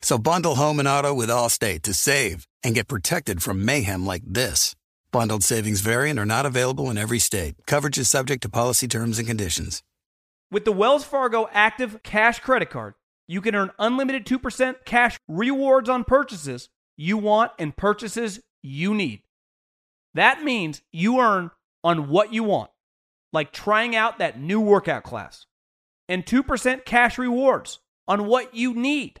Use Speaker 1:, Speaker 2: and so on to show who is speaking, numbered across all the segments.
Speaker 1: So bundle home and auto with Allstate to save and get protected from mayhem like this. Bundled savings variant are not available in every state. Coverage is subject to policy terms and conditions.
Speaker 2: With the Wells Fargo Active Cash Credit Card, you can earn unlimited 2% cash rewards on purchases you want and purchases you need. That means you earn on what you want, like trying out that new workout class, and 2% cash rewards on what you need,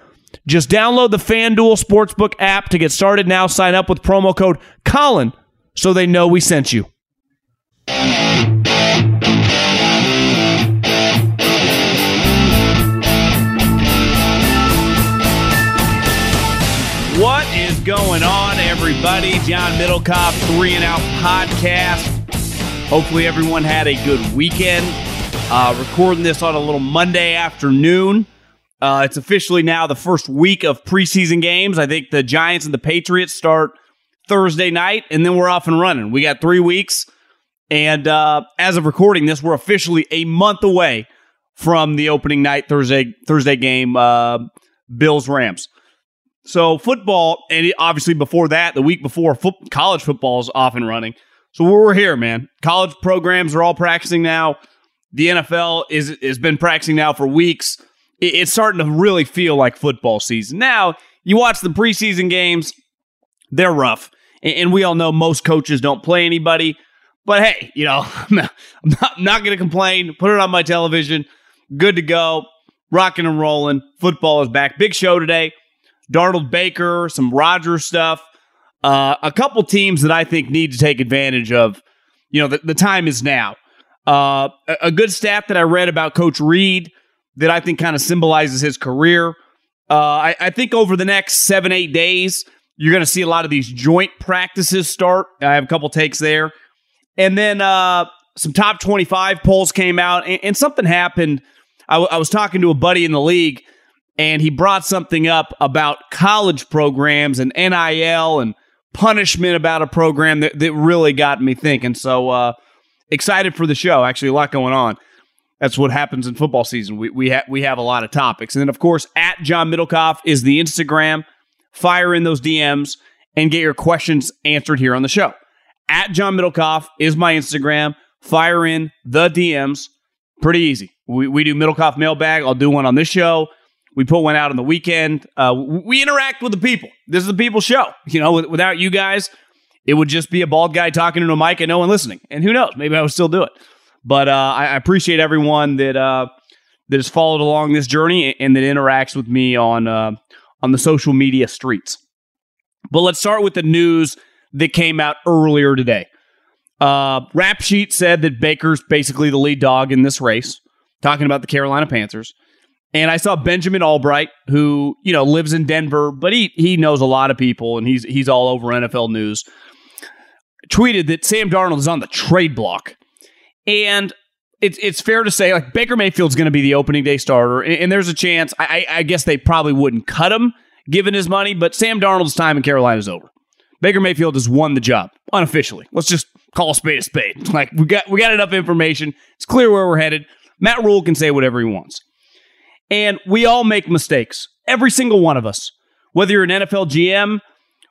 Speaker 2: just download the FanDuel Sportsbook app to get started now. Sign up with promo code Colin so they know we sent you. What is going on, everybody? John Middlekauff, Three and Out Podcast. Hopefully, everyone had a good weekend. Uh, recording this on a little Monday afternoon. Uh, it's officially now the first week of preseason games. I think the Giants and the Patriots start Thursday night, and then we're off and running. We got three weeks. And uh, as of recording this, we're officially a month away from the opening night Thursday Thursday game, uh, Bills Rams. So football, and obviously before that, the week before, fo- college football is off and running. So we're here, man. College programs are all practicing now. The NFL is has been practicing now for weeks. It- It's starting to really feel like football season. Now you watch the preseason games; they're rough, and, we all know most coaches don't play anybody. But hey, you know, I'm not, not going to complain. Put it on my television. Good to go. Rocking and rolling. Football is back. Big show today. Darnold Baker, some Rodgers stuff. Uh, a couple teams that I think need to take advantage of. You know, the, the time is now. Uh, a, a good stat that I read about Coach Reid that I think kind of symbolizes his career. Uh, I, I think over the next seven, eight days, you're going to see a lot of these joint practices start. I have a couple takes there. And then uh, some top 25 polls came out, and, and something happened. I, w- I was talking to a buddy in the league, and he brought something up about college programs and NIL and punishment about a program that, that really got me thinking. So uh, excited for the show. Actually, a lot going on. That's what happens in football season. We we have we have a lot of topics, and then of course at John Middlekauff is the Instagram. Fire in those DMs and get your questions answered here on the show. At John Middlekauff is my Instagram. Fire in the DMs. Pretty easy. We, we do Middlekauff mailbag. I'll do one on this show. We put one out on the weekend. Uh, we interact with the people. This is the people show. You know, without you guys, it would just be a bald guy talking into a mic and no one listening. And who knows? Maybe I would still do it. But uh, I, appreciate everyone that uh, that has followed along this journey and that interacts with me on uh, on the social media streets. But let's start with the news that came out earlier today. Uh, Rap Sheet said that Baker's basically the lead dog in this race, talking about the Carolina Panthers. And I saw Benjamin Albright, who you know lives in Denver, but he he knows a lot of people, and he's he's all over NFL news. Tweeted that Sam Darnold is on the trade block, and it's it's fair to say like Baker Mayfield's going to be the opening day starter, and, and there's a chance. I, I guess they probably wouldn't cut him given his money, but Sam Darnold's time in Carolina is over. Baker Mayfield has won the job unofficially. Let's just call a spade a spade. Like we got we got enough information. It's clear where we're headed. Matt Rhule can say whatever he wants. And we all make mistakes. Every single one of us. Whether you're an NFL GM,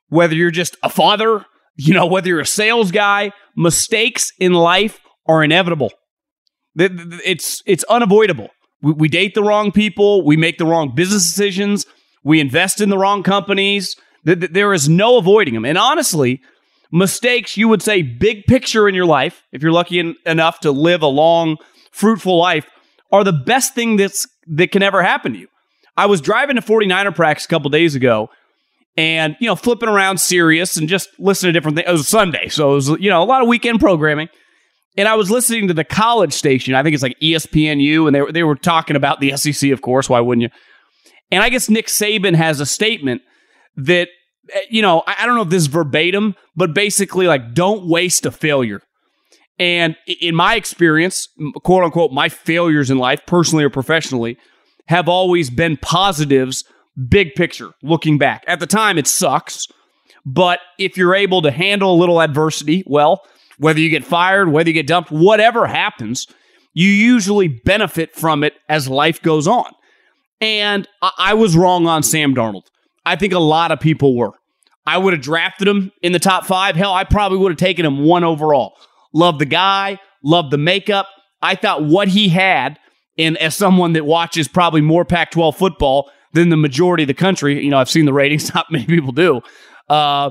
Speaker 2: whether you're just a father, you know, whether you're a sales guy, mistakes in life are inevitable. It's it's unavoidable. We, we date the wrong people, we make the wrong business decisions, we invest in the wrong companies. There is no avoiding them. And honestly, mistakes, you would say big picture in your life, if you're lucky enough to live a long, fruitful life, are the best thing that's that can ever happen to you. I was driving to 49er practice a couple days ago and, you know, flipping around Sirius and just listening to different things. It was Sunday, so it was, you know, a lot of weekend programming. And I was listening to the college station. I think it's like ESPNU, and they were, they were talking about the SEC, of course. Why wouldn't you? And I guess Nick Saban has a statement that, eh, you know, I don't know if this is verbatim, but basically, like, don't waste a failure. And in my experience, quote unquote, my failures in life, personally or professionally, have always been positives, big picture, looking back. At the time, it sucks. But if you're able to handle a little adversity, well, whether you get fired, whether you get dumped, whatever happens, you usually benefit from it as life goes on. And I was wrong on Sam Darnold. I think a lot of people were. I would have drafted him in the top five. Hell, I probably would have taken him one overall. Love the guy, love the makeup. I thought what he had, and as someone that watches probably more Pac 12 football than the majority of the country, you know, I've seen the ratings, not many people do. Uh,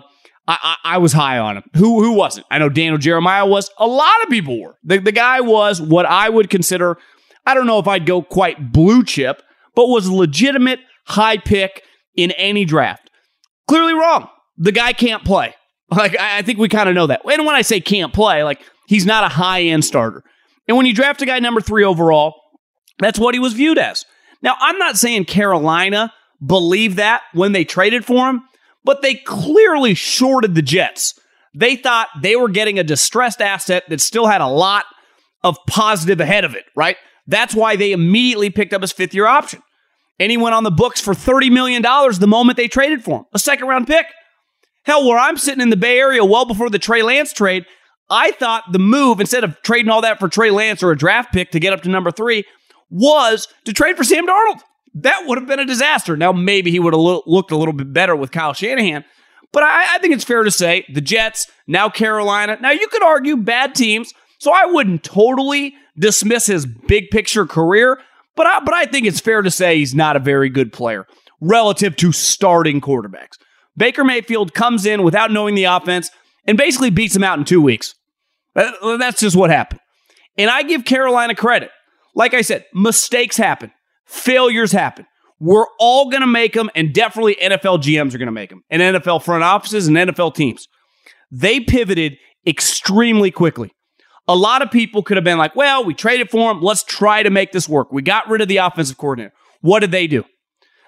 Speaker 2: I, I, I, was high on him. Who who wasn't? I know Daniel Jeremiah was. A lot of people were. The, the guy was what I would consider, I don't know if I'd go quite blue chip, but was a legitimate high pick in any draft. Clearly wrong. The guy can't play. Like, I think we kind of know that. And when I say can't play, like, he's not a high end starter. And when you draft a guy number three overall, that's what he was viewed as. Now, I'm not saying Carolina believed that when they traded for him, but they clearly shorted the Jets. They thought they were getting a distressed asset that still had a lot of positive ahead of it, right? That's why they immediately picked up his fifth year option. And he went on the books for $30 million the moment they traded for him, a second round pick. Hell, where I'm sitting in the Bay Area well before the Trey Lance trade, I thought the move, instead of trading all that for Trey Lance or a draft pick to get up to number three, was to trade for Sam Darnold. That would have been a disaster. Now, maybe he would have lo- looked a little bit better with Kyle Shanahan, but I, I think it's fair to say the Jets, now Carolina. Now, you could argue bad teams, so I wouldn't totally dismiss his big picture career, but I, but I think it's fair to say he's not a very good player relative to starting quarterbacks. Baker Mayfield comes in without knowing the offense and basically beats him out in two weeks. That's just what happened. And I give Carolina credit. Like I said, mistakes happen, failures happen. We're all going to make them, and definitely NFL GMs are going to make them, and NFL front offices and NFL teams. They pivoted extremely quickly. A lot of people could have been like, well, we traded for him. Let's try to make this work. We got rid of the offensive coordinator. What did they do?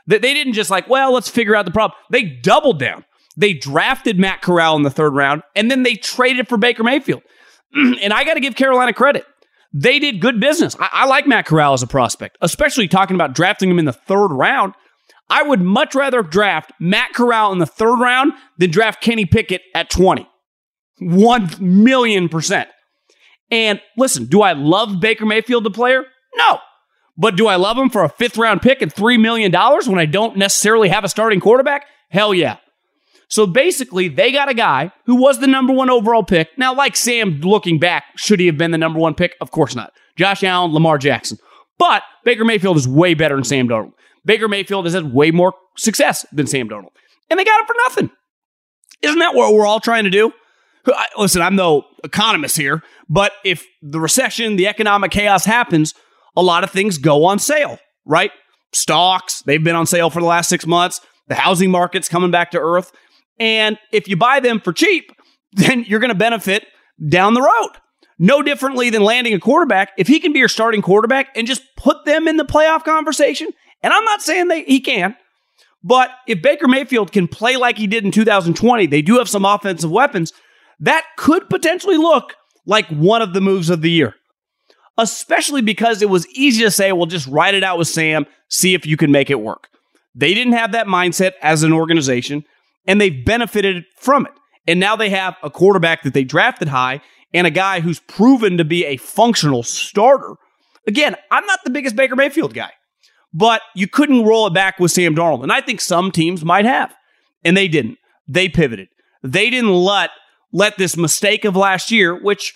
Speaker 2: They didn't just like, well, let's figure out the problem. They doubled down. They drafted Matt Corral in the third round, and then they traded for Baker Mayfield. and I got to give Carolina credit. They did good business. I, I like Matt Corral as a prospect, especially talking about drafting him in the third round. I would much rather draft Matt Corral in the third round than draft Kenny Pickett at 20. 1 million percent. And listen, do I love Baker Mayfield, the player? No. But do I love him for a fifth round pick and $3 million when I don't necessarily have a starting quarterback? Hell yeah. So basically, they got a guy who was the number one overall pick. Now, like Sam, looking back, should he have been the number one pick? Of course not. Josh Allen, Lamar Jackson. But Baker Mayfield is way better than Sam Darnold. Baker Mayfield has had way more success than Sam Darnold. And they got him for nothing. Isn't that what we're all trying to do? Listen, I'm no economist here, but if the recession, the economic chaos happens, a lot of things go on sale, right? Stocks, they've been on sale for the last six months. The housing market's coming back to earth. And if you buy them for cheap, then you're going to benefit down the road. No differently than landing a quarterback. If he can be your starting quarterback and just put them in the playoff conversation, and I'm not saying that he can, but if Baker Mayfield can play like he did in 2020, they do have some offensive weapons, that could potentially look like one of the moves of the year. Especially because it was easy to say, well, just write it out with Sam, see if you can make it work. They didn't have that mindset as an organization, and they've benefited from it. And now they have a quarterback that they drafted high and a guy who's proven to be a functional starter. Again, I'm not the biggest Baker Mayfield guy, but you couldn't roll it back with Sam Darnold. And I think some teams might have, and they didn't. They pivoted. They didn't let let this mistake of last year, which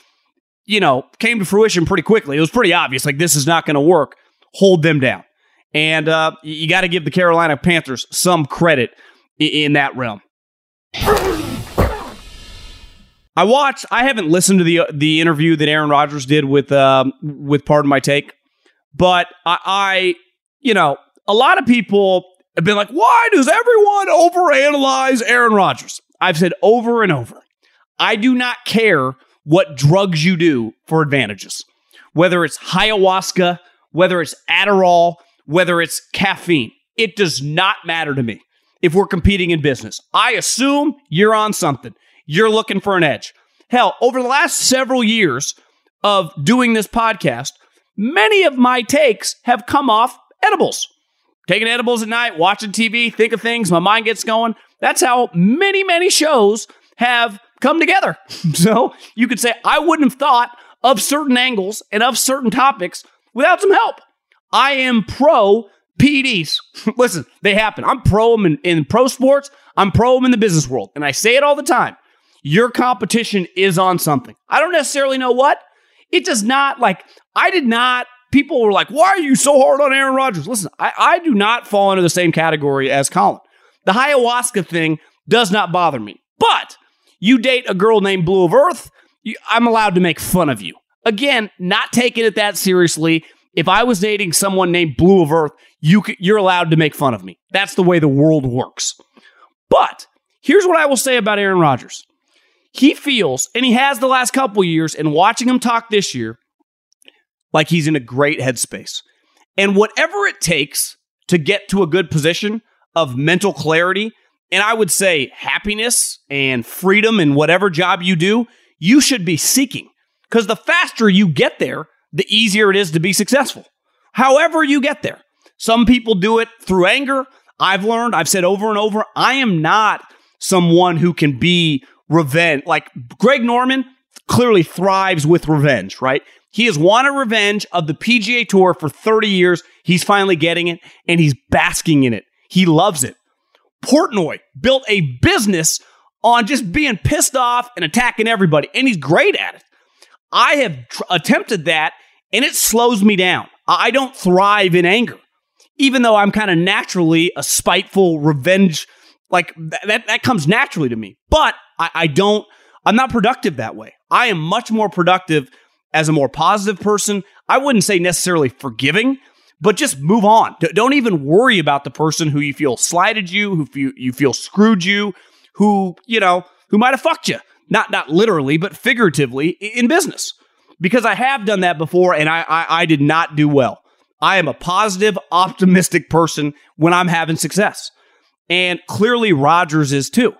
Speaker 2: you know came to fruition pretty quickly. It was pretty obvious, like this is not going to work. Hold them down, and uh, you got to give the Carolina Panthers some credit in that realm. I watched. I haven't listened to the the interview that Aaron Rodgers did with um, with Pardon My Take, but I, I, you know, a lot of people have been like, "Why does everyone overanalyze Aaron Rodgers?" I've said over and over, I do not care what drugs you do for advantages, whether it's ayahuasca, whether it's Adderall, whether it's caffeine. It does not matter to me if we're competing in business. I assume you're on something you're looking for an edge. Hell, over the last several years of doing this podcast, many of my takes have come off edibles. Taking edibles at night, watching TV, think of things, my mind gets going. That's how many, many shows have come together. so you could say, I wouldn't have thought of certain angles and of certain topics without some help. I am pro PEDs. Listen, they happen. I'm pro them in, in pro sports. I'm pro them in the business world. And I say it all the time your competition is on something. I don't necessarily know what. It does not like, I did not, people were like, why are you so hard on Aaron Rodgers? Listen, I, I do not fall into the same category as Colin. The ayahuasca thing does not bother me. But you date a girl named Blu of Earth, you, I'm allowed to make fun of you. Again, not taking it that seriously. If I was dating someone named Blu of Earth, you, you're allowed to make fun of me. That's the way the world works. But here's what I will say about Aaron Rodgers he feels, and he has the last couple years, and watching him talk this year, like he's in a great headspace. And whatever it takes to get to a good position of mental clarity, and I would say happiness and freedom in whatever job you do, you should be seeking. Because the faster you get there, the easier it is to be successful. However, you get there. Some people do it through anger. I've learned, I've said over and over, I am not someone who can be revenge. Like Greg Norman clearly thrives with revenge, right? He has wanted revenge of the PGA Tour for 30 years. He's finally getting it and he's basking in it. He loves it. Portnoy built a business on just being pissed off and attacking everybody, and he's great at it. I have tr- attempted that and it slows me down. I don't thrive in anger, even though I'm kind of naturally a spiteful revenge. Like that, that comes naturally to me. But I, I don't, I'm not productive that way. I am much more productive as a more positive person. I wouldn't say necessarily forgiving, but just move on. Don't even worry about the person who you feel slighted you, who you, you feel screwed you, who, you know, who might have fucked you. Not not literally, but figuratively in business. Because I have done that before and I, I, I did not do well. I am a positive, optimistic person when I'm having success. And clearly Rodgers is too.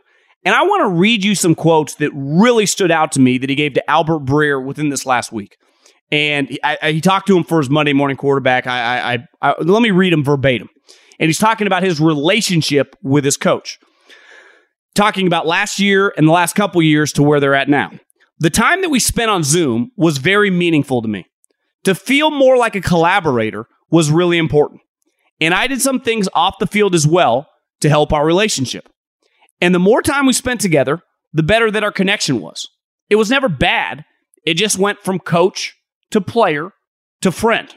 Speaker 2: And I want to read you some quotes that really stood out to me that he gave to Albert Breer within this last week. And he, I, he talked to him for his Monday morning quarterback. I, I, let me read him verbatim. And he's talking about his relationship with his coach, talking about last year and the last couple years to where they're at now. The time that we spent on Zoom was very meaningful to me. To feel more like a collaborator was really important. And I did some things off the field as well to help our relationship. And the more time we spent together, the better that our connection was. It was never bad. It just went from coach to player to friend.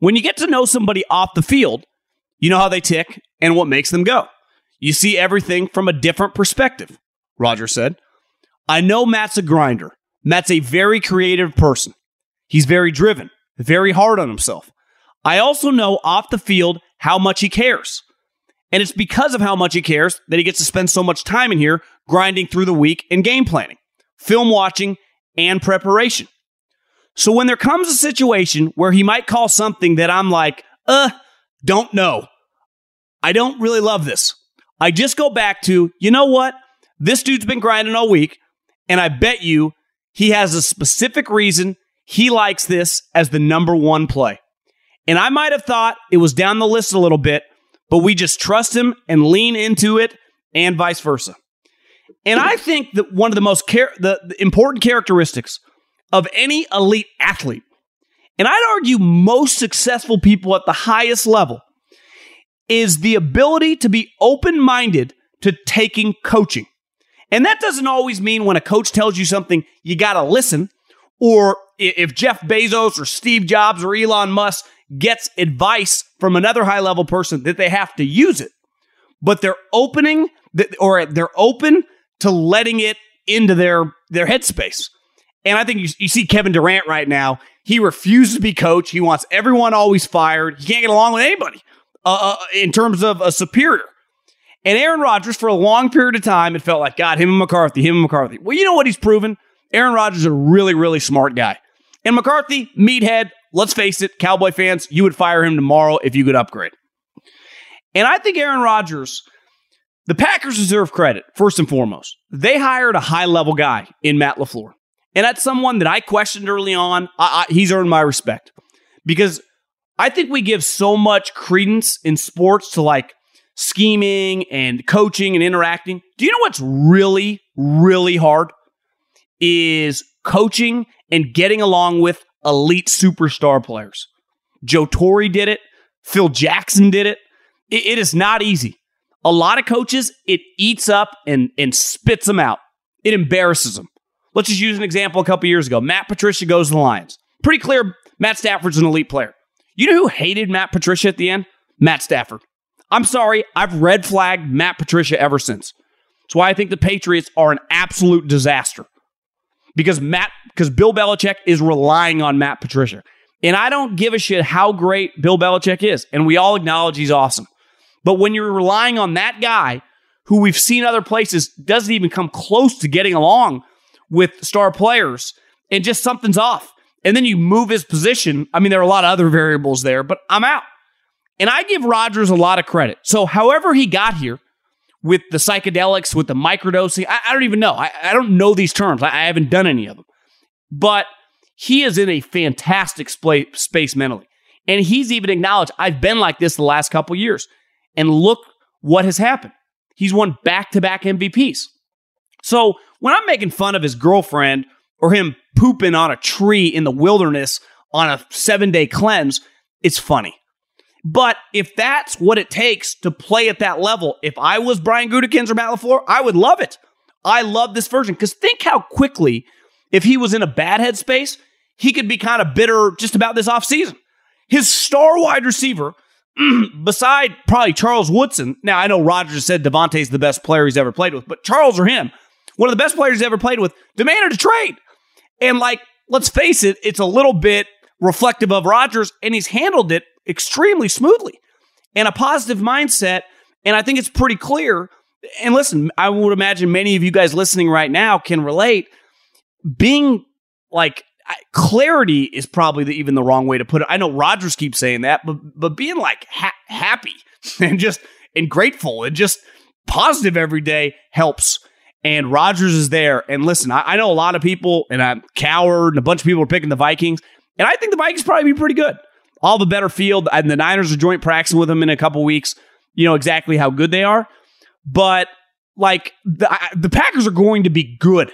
Speaker 2: When you get to know somebody off the field, you know how they tick and what makes them go. You see everything from a different perspective, Roger said. I know Matt's a grinder. Matt's a very creative person. He's very driven, very hard on himself. I also know off the field how much he cares. And it's because of how much he cares that he gets to spend so much time in here grinding through the week and game planning, film watching, and preparation. So when there comes a situation where he might call something that I'm like, uh, don't know. I don't really love this. I just go back to, you know what? This dude's been grinding all week, and I bet you he has a specific reason he likes this as the number one play. And I might have thought it was down the list a little bit, but we just trust him and lean into it, and vice versa. And I think that one of the most char- the, the important characteristics of any elite athlete, and I'd argue most successful people at the highest level, is the ability to be open minded to taking coaching. And that doesn't always mean when a coach tells you something, you got to listen. Or if Jeff Bezos or Steve Jobs or Elon Musk gets advice from another high level person that they have to use it. But they're opening or they're open to letting it into their their headspace. And I think you, you see Kevin Durant right now. He refuses to be coach. He wants everyone always fired. He can't get along with anybody uh, uh, in terms of a superior. And Aaron Rodgers, for a long period of time, it felt like, God, him and McCarthy, him and McCarthy. Well, you know what he's proven? Aaron Rodgers is a really, really smart guy. And McCarthy, meathead, let's face it, Cowboy fans, you would fire him tomorrow if you could upgrade. And I think Aaron Rodgers, the Packers deserve credit, first and foremost. They hired a high level guy in Matt LaFleur. And that's someone that I questioned early on. I, I, he's earned my respect because I think we give so much credence in sports to like scheming and coaching and interacting. Do you know what's really, really hard? Is coaching and getting along with elite superstar players. Joe Torre did it. Phil Jackson did it. it. It is not easy. A lot of coaches, it eats up and, and spits them out. It embarrasses them. Let's just use an example a couple years ago. Matt Patricia goes to the Lions. Pretty clear Matt Stafford's an elite player. You know who hated Matt Patricia at the end? Matt Stafford. I'm sorry, I've red flagged Matt Patricia ever since. That's why I think the Patriots are an absolute disaster. Because Matt, because Bill Belichick is relying on Matt Patricia. And I don't give a shit how great Bill Belichick is. And we all acknowledge he's awesome. But when you're relying on that guy who we've seen other places doesn't even come close to getting along with star players and just something's off. And then you move his position. I mean, there are a lot of other variables there, but I'm out. And I give Rodgers a lot of credit. So, however he got here with the psychedelics, with the microdosing, I, I don't even know. I, I, don't know these terms. I, I, haven't done any of them. But he is in a fantastic sp- space mentally. And he's even acknowledged, I've been like this the last couple years. And look what has happened. He's won back to back MVPs. So, when I'm making fun of his girlfriend or him pooping on a tree in the wilderness on a seven day cleanse, it's funny. But if that's what it takes to play at that level, if I was Brian Gutekunst or Matt LaFleur, I would love it. I love this version because think how quickly, if he was in a bad headspace, he could be kind of bitter just about this offseason. His star wide receiver, beside probably Charles Woodson. Now, I know Rodgers said Davante's the best player he's ever played with, but Charles or him, one of the best players he's ever played with, demanded a trade. And like, let's face it, it's a little bit reflective of Rodgers, and he's handled it extremely smoothly and a positive mindset. And I think it's pretty clear. And listen, I would imagine many of you guys listening right now can relate. Being like clarity is probably the, even the wrong way to put it. I know Rodgers keeps saying that, but but being like ha- happy and just and grateful and just positive every day helps. And Rodgers is there. And listen, I, I know a lot of people, and I'm Cowherd, and a bunch of people are picking the Vikings, and I think the Vikings probably be pretty good all the better field. And the Niners are joint practicing with them in a couple weeks. You know exactly how good they are. But like the, the Packers are going to be good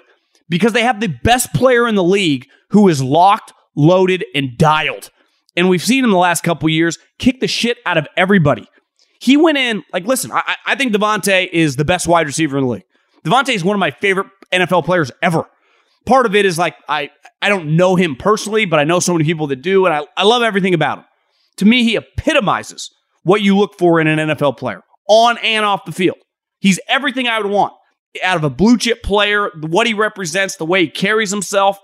Speaker 2: because they have the best player in the league who is locked, loaded, and dialed. And we've seen him the last couple years kick the shit out of everybody. He went in, like, listen, I, I think Davante is the best wide receiver in the league. Davante is one of my favorite NFL players ever. Part of it is like, I, I don't know him personally, but I know so many people that do, and I, I love everything about him. To me, he epitomizes what you look for in an NFL player on and off the field. He's everything I would want out of a blue chip player, what he represents, the way he carries himself,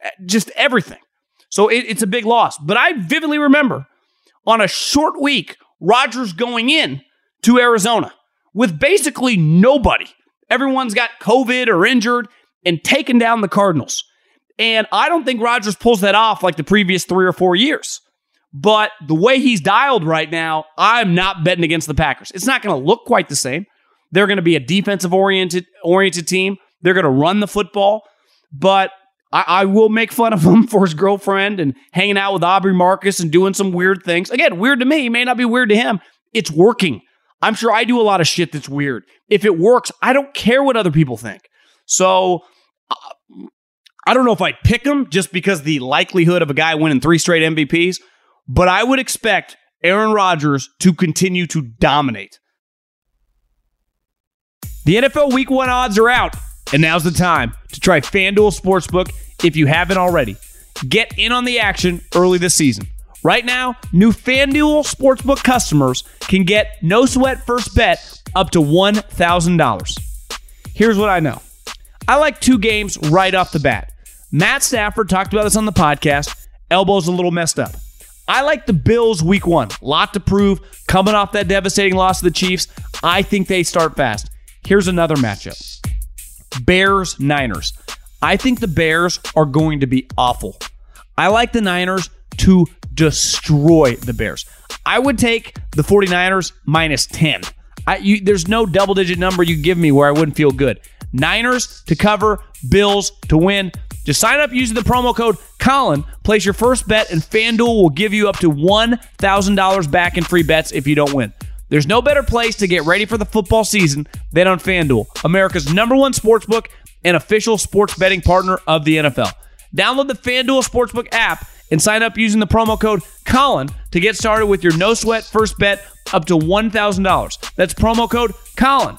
Speaker 2: eh, just everything. So it, it's a big loss. But I vividly remember on a short week, Rodgers going in to Arizona with basically nobody. Everyone's got COVID or injured and taken down the Cardinals. And I don't think Rodgers pulls that off like the previous three or four years. But the way he's dialed right now, I'm not betting against the Packers. It's not going to look quite the same. They're going to be a defensive oriented oriented team. They're going to run the football, but I, I, will make fun of him for his girlfriend and hanging out with Aubrey Marcus and doing some weird things. Again, weird to me, may not be weird to him. It's working. I'm sure I do a lot of shit that's weird. If it works, I don't care what other people think. So I don't know if I'd pick him just because the likelihood of a guy winning three straight MVPs, but I would expect Aaron Rodgers to continue to dominate. The NFL Week 1 odds are out, and now's the time to try FanDuel Sportsbook if you haven't already. Get in on the action early this season. Right now, new FanDuel Sportsbook customers can get no sweat first bet up to $1,000. Here's what I know I like two games right off the bat. Matt Stafford talked about this on the podcast. Elbow's a little messed up. I like the Bills week one. Lot to prove. Coming off that devastating loss to the Chiefs, I think they start fast. Here's another matchup Bears Niners. I think the Bears are going to be awful. I like the Niners to destroy the Bears. I would take the 49ers minus 10. I, you, there's no double digit number you give me where I wouldn't feel good. Niners to cover, Bills to win. Just sign up using the promo code Colin. Place your first bet, and FanDuel will give you up to $1,000 back in free bets if you don't win. There's no better place to get ready for the football season than on FanDuel, America's number one sportsbook and official sports betting partner of the NFL. Download the FanDuel Sportsbook app and sign up using the promo code Colin to get started with your no sweat first bet up to $1,000. That's promo code Colin.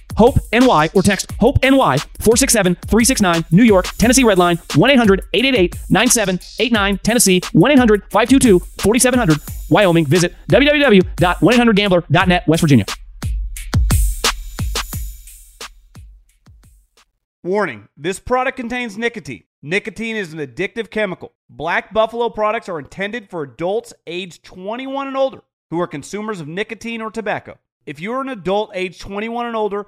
Speaker 2: HOPE NY or text HOPE NY 467 369 New York, Tennessee Redline 1 800 888 9789 Tennessee 1 800 522 4700 Wyoming. Visit www.1800gambler.net West Virginia. Warning this product contains nicotine. Nicotine is an addictive chemical. Black Buffalo products are intended for adults age 21 and older who are consumers of nicotine or tobacco. If you're an adult age 21 and older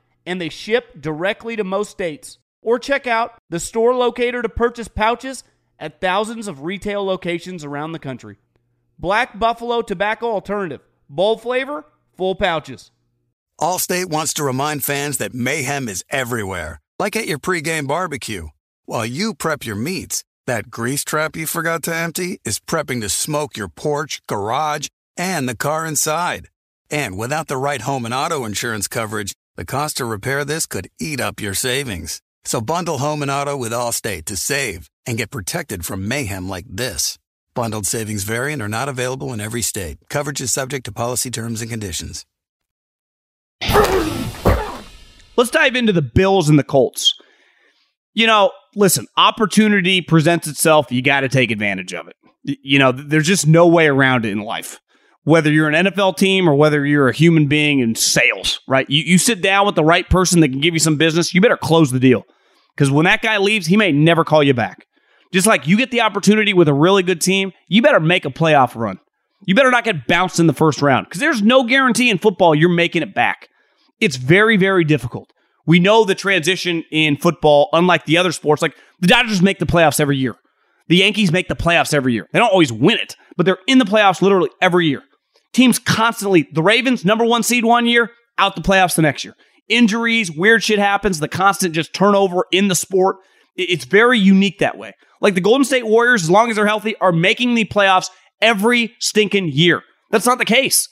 Speaker 2: and they ship directly to most states. Or check out the store locator to purchase pouches at thousands of retail locations around the country. Black Buffalo Tobacco Alternative. Bold flavor, full pouches.
Speaker 1: Allstate wants to remind fans that mayhem is everywhere, like at your pregame barbecue. While you prep your meats, that grease trap you forgot to empty is prepping to smoke your porch, garage, and the car inside. And without the right home and auto insurance coverage, the cost to repair this could eat up your savings. So bundle home and auto with Allstate to save and get protected from mayhem like this. Bundled savings variant are not available in every state. Coverage is subject to policy terms and conditions.
Speaker 2: Let's dive into the Bills and the Colts. You know, listen, opportunity presents itself. You got to take advantage of it. You know, there's just no way around it in life. Whether you're an NFL team or whether you're a human being in sales, right? You, you sit down with the right person that can give you some business, you better close the deal. Because when that guy leaves, he may never call you back. Just like you get the opportunity with a really good team, you better make a playoff run. You better not get bounced in the first round because there's no guarantee in football you're making it back. It's very, very difficult. We know the transition in football, unlike the other sports, like the Dodgers make the playoffs every year. The Yankees make the playoffs every year. They don't always win it, but they're in the playoffs literally every year. Teams constantly, the Ravens, number one seed one year, out the playoffs the next year. Injuries, weird shit happens, the constant just turnover in the sport. It's very unique that way. Like the Golden State Warriors, as long as they're healthy, are making the playoffs every stinking year. That's not the case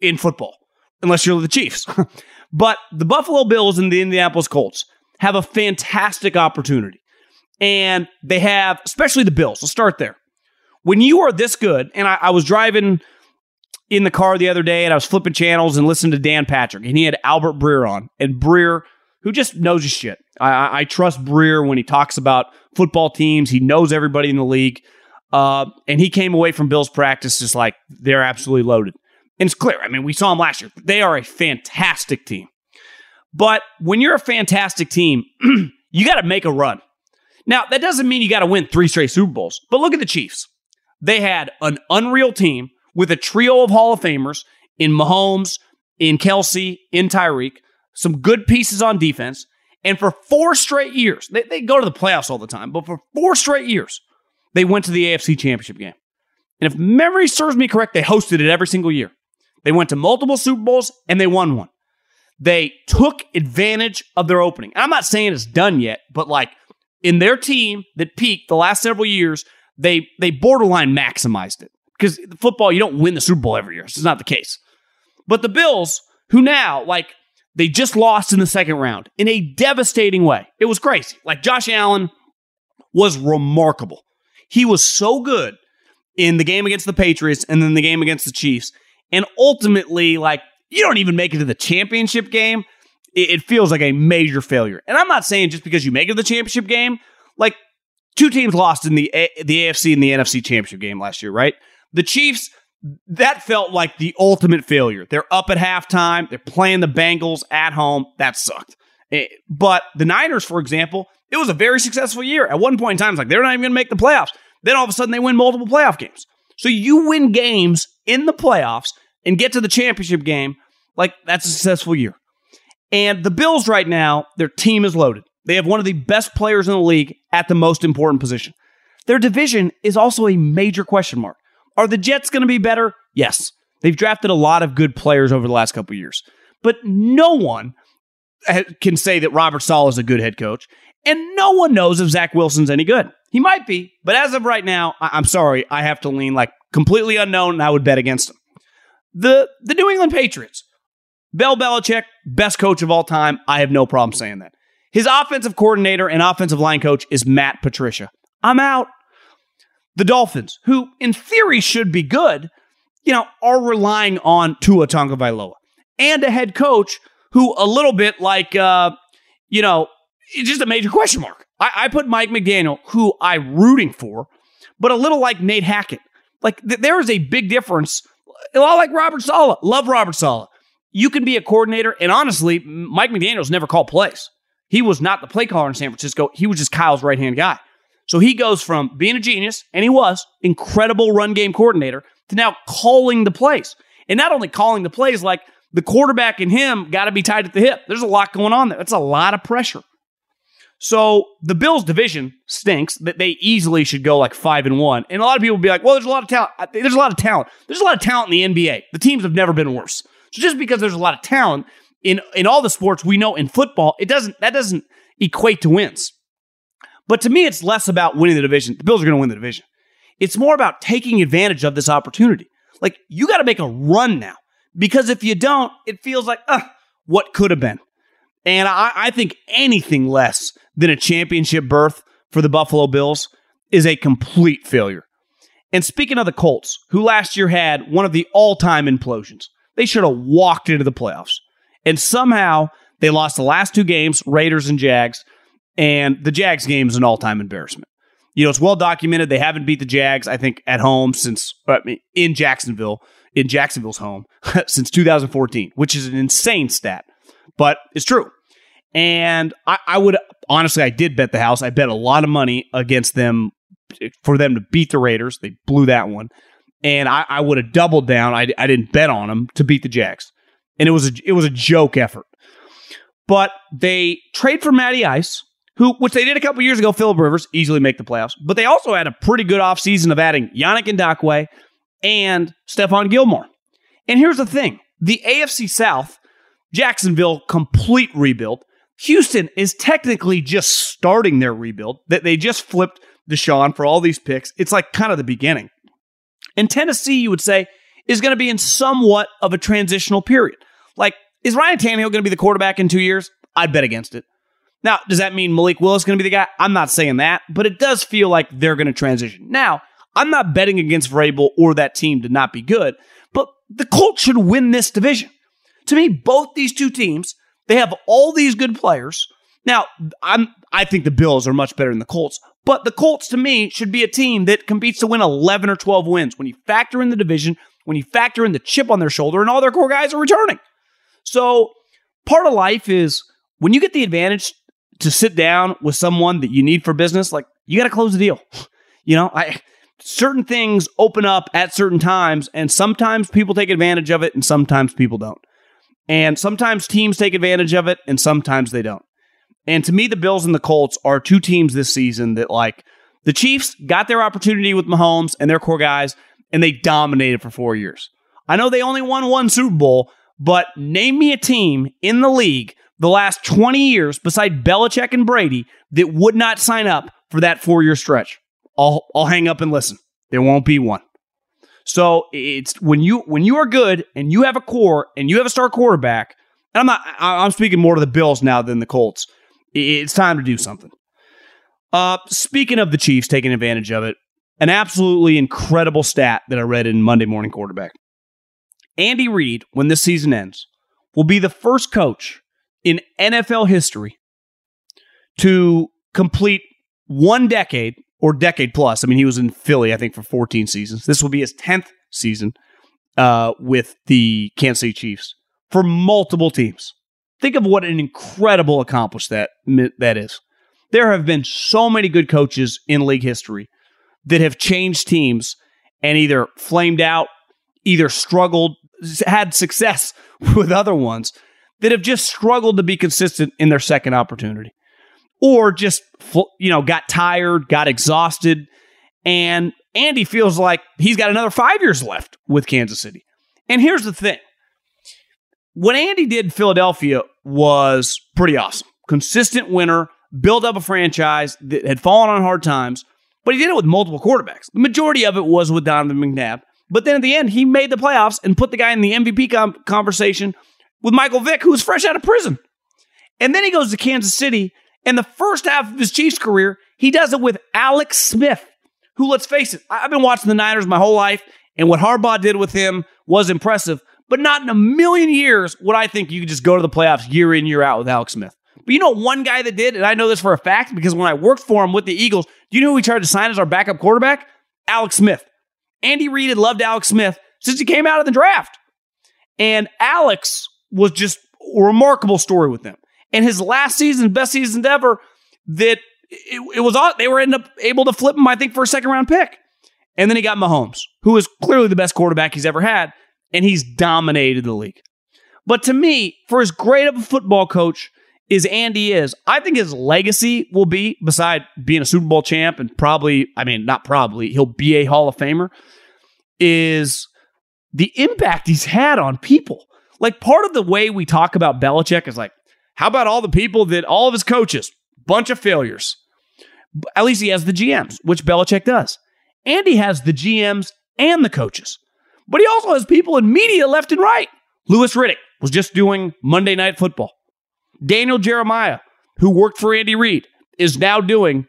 Speaker 2: in football, unless you're the Chiefs. but the Buffalo Bills and the Indianapolis Colts have a fantastic opportunity. And they have, especially the Bills. Let's start there. When you are this good, and I, I was driving in the car the other day and I was flipping channels and listening to Dan Patrick, and he had Albert Breer on. And Breer, who just knows his shit. I, I trust Breer when he talks about football teams. He knows everybody in the league. Uh, and he came away from Bills practice just like they're absolutely loaded. And it's clear. I mean, we saw them last year. They are a fantastic team. But when you're a fantastic team, you got to make a run. Now, that doesn't mean you got to win three straight Super Bowls, but look at the Chiefs. They had an unreal team with a trio of Hall of Famers in Mahomes, in Kelce, in Tyreek, some good pieces on defense. And for four straight years, they, they go to the playoffs all the time, but for four straight years, they went to the AFC Championship game. And if memory serves me correct, they hosted it every single year. They went to multiple Super Bowls and they won one. They took advantage of their opening. I'm not saying it's done yet, but like in their team that peaked the last several years, they they borderline maximized it. Because football, you don't win the Super Bowl every year. So It's not the case. But the Bills, who now, like, they just lost in the second round in a devastating way. It was crazy. Like Josh Allen was remarkable. He was so good in the game against the Patriots and then the game against the Chiefs. And ultimately, like, you don't even make it to the championship game. It, feels like a major failure. And I'm not saying just because you make it to the championship game, like two teams lost in the a- the AFC and the NFC championship game last year, right? The Chiefs that felt like the ultimate failure. They're up at halftime. They're playing the Bengals at home. That sucked. Eh, but the Niners, for example, it was a very successful year. At one point in time, it's like they're not even going to make the playoffs. Then all of a sudden, they win multiple playoff games. So you win games in the playoffs and get to the championship game. Like that's a successful year. And the Bills right now, their team is loaded. They have one of the best players in the league at the most important position. Their division is also a major question mark. Are the Jets going to be better? Yes. They've drafted a lot of good players over the last couple years. But no one can say that Robert Saleh is a good head coach. And no one knows if Zach Wilson's any good. He might be, but as of right now, I- am sorry, I have to lean like completely unknown, and I would bet against him. The the New England Patriots, Bill Belichick, best coach of all time. I have no problem saying that. His offensive coordinator and offensive line coach is Matt Patricia. I'm out. The Dolphins, who in theory should be good, you know, are relying on Tua Tagovailoa and a head coach who a little bit like, uh, you know, it's just a major question mark. I, I put Mike McDaniel, who I'm rooting for, but a little like Nate Hackett. Like th- there is a big difference. A lot like Robert Saleh. Love Robert Saleh. You can be a coordinator, and honestly, Mike McDaniel's never called plays. He was not the play caller in San Francisco. He was just Kyle's right hand guy. So he goes from being a genius, and he was incredible run game coordinator, to now calling the plays. And not only calling the plays, like the quarterback and him got to be tied at the hip. There's a lot going on there. That's a lot of pressure. So the Bills division stinks that they easily should go like five and one. And a lot of people will be like, well, there's a lot of talent. There's a lot of talent. There's a lot of talent in the NBA. The teams have never been worse. So just because there's a lot of talent in in all the sports we know in football, it doesn't that doesn't equate to wins. But to me, it's less about winning the division. The Bills are going to win the division. It's more about taking advantage of this opportunity. Like, you got to make a run now because if you don't, it feels like, uh, what could have been. And I, I think anything less than a championship berth for the Buffalo Bills is a complete failure. And speaking of the Colts, who last year had one of the all time implosions, they should have walked into the playoffs. And somehow they lost the last two games, Raiders and Jags, and the Jags game is an all time embarrassment. You know, it's well documented. They haven't beat the Jags, I think, at home since, I mean, in Jacksonville, in Jacksonville's home, since 2014, which is an insane stat, but it's true. And I, I would, honestly, I did bet the house. I bet a lot of money against them for them to beat the Raiders. They blew that one. And I, I would have doubled down. I, I didn't bet on them to beat the Jags. And it was a, it was a joke effort. But they trade for Matty Ice, who which they did a couple years ago, Philip Rivers, easily make the playoffs. But they also had a pretty good offseason of adding Yannick Ngakoue and Stephon Gilmore. And here's the thing the AFC South, Jacksonville, complete rebuild. Houston is technically just starting their rebuild. That they just flipped Deshaun for all these picks. It's like kind of the beginning. And Tennessee, you would say, is going to be in somewhat of a transitional period. Like, is Ryan Tannehill going to be the quarterback in two years? I'd bet against it. Now, does that mean Malik Willis is going to be the guy? I'm not saying that, but it does feel like they're going to transition. Now, I'm not betting against Vrabel or that team to not be good, but the Colts should win this division. To me, both these two teams, they have all these good players. Now, I'm I think the Bills are much better than the Colts, but the Colts, to me, should be a team that competes to win 11 or 12 wins when you factor in the division, when you factor in the chip on their shoulder, and all their core guys are returning. So, part of life is when you get the advantage to sit down with someone that you need for business, like you got to close the deal. You know, I certain things open up at certain times, and sometimes people take advantage of it, and sometimes people don't. And sometimes teams take advantage of it, and sometimes they don't. And to me, the Bills and the Colts are two teams this season that, like, the Chiefs got their opportunity with Mahomes and their core guys, and they dominated for four years. I know they only won one Super Bowl, but name me a team in the league the last 20 years beside Belichick and Brady that would not sign up for that four year stretch. I'll, I'll hang up and listen. There won't be one. So it's when you when you are good and you have a core and you have a star quarterback. And I'm not. I'm speaking more to the Bills now than the Colts it's time to do something. Uh, speaking of the Chiefs taking advantage of it, an absolutely incredible stat that I read in Monday Morning Quarterback. Andy Reid, when this season ends, will be the first coach in NFL history to complete one decade or decade plus. I mean, he was in Philly, I think, for 14 seasons. This will be his 10th season uh, with the Kansas City Chiefs for multiple teams. Think of what an incredible accomplishment that that is. There have been so many good coaches in league history that have changed teams and either flamed out, either struggled, had success with other ones that have just struggled to be consistent in their second opportunity or just you know got tired, got exhausted and Andy feels like he's got another 5 years left with Kansas City. And here's the thing. What Andy did in Philadelphia was pretty awesome. Consistent winner, built up a franchise that had fallen on hard times, but he did it with multiple quarterbacks. The majority of it was with Donovan McNabb. But then at the end, he made the playoffs and put the guy in the MVP com- conversation with Michael Vick, who was fresh out of prison. And then he goes to Kansas City, and the first half of his Chiefs career, he does it with Alex Smith, who, let's face it, I've been watching the Niners my whole life, and what Harbaugh did with him was impressive but not in a million years would I think you could just go to the playoffs year in, year out with Alex Smith. But you know, one guy that did, and I know this for a fact because when I worked for him with the Eagles, do you know who we tried to sign as our backup quarterback? Alex Smith. Andy Reid had loved Alex Smith since he came out of the draft. And Alex was just a remarkable story with them. And his last season, best season ever, that it, it was they were end up able to flip him, I think, for a second round pick. And then he got Mahomes, who is clearly the best quarterback he's ever had and he's dominated the league. But to me, for as great of a football coach as Andy is, I think his legacy will be, beside being a Super Bowl champ and probably, I mean, not probably, he'll be a Hall of Famer, is the impact he's had on people. Like part of the way we talk about Belichick is like, how about all the people that all of his coaches, bunch of failures. At least he has the GMs, which Belichick does. Andy has the GMs and the coaches. But he also has people in media left and right. Louis Riddick was just doing Monday Night Football. Daniel Jeremiah, who worked for Andy Reid, is now doing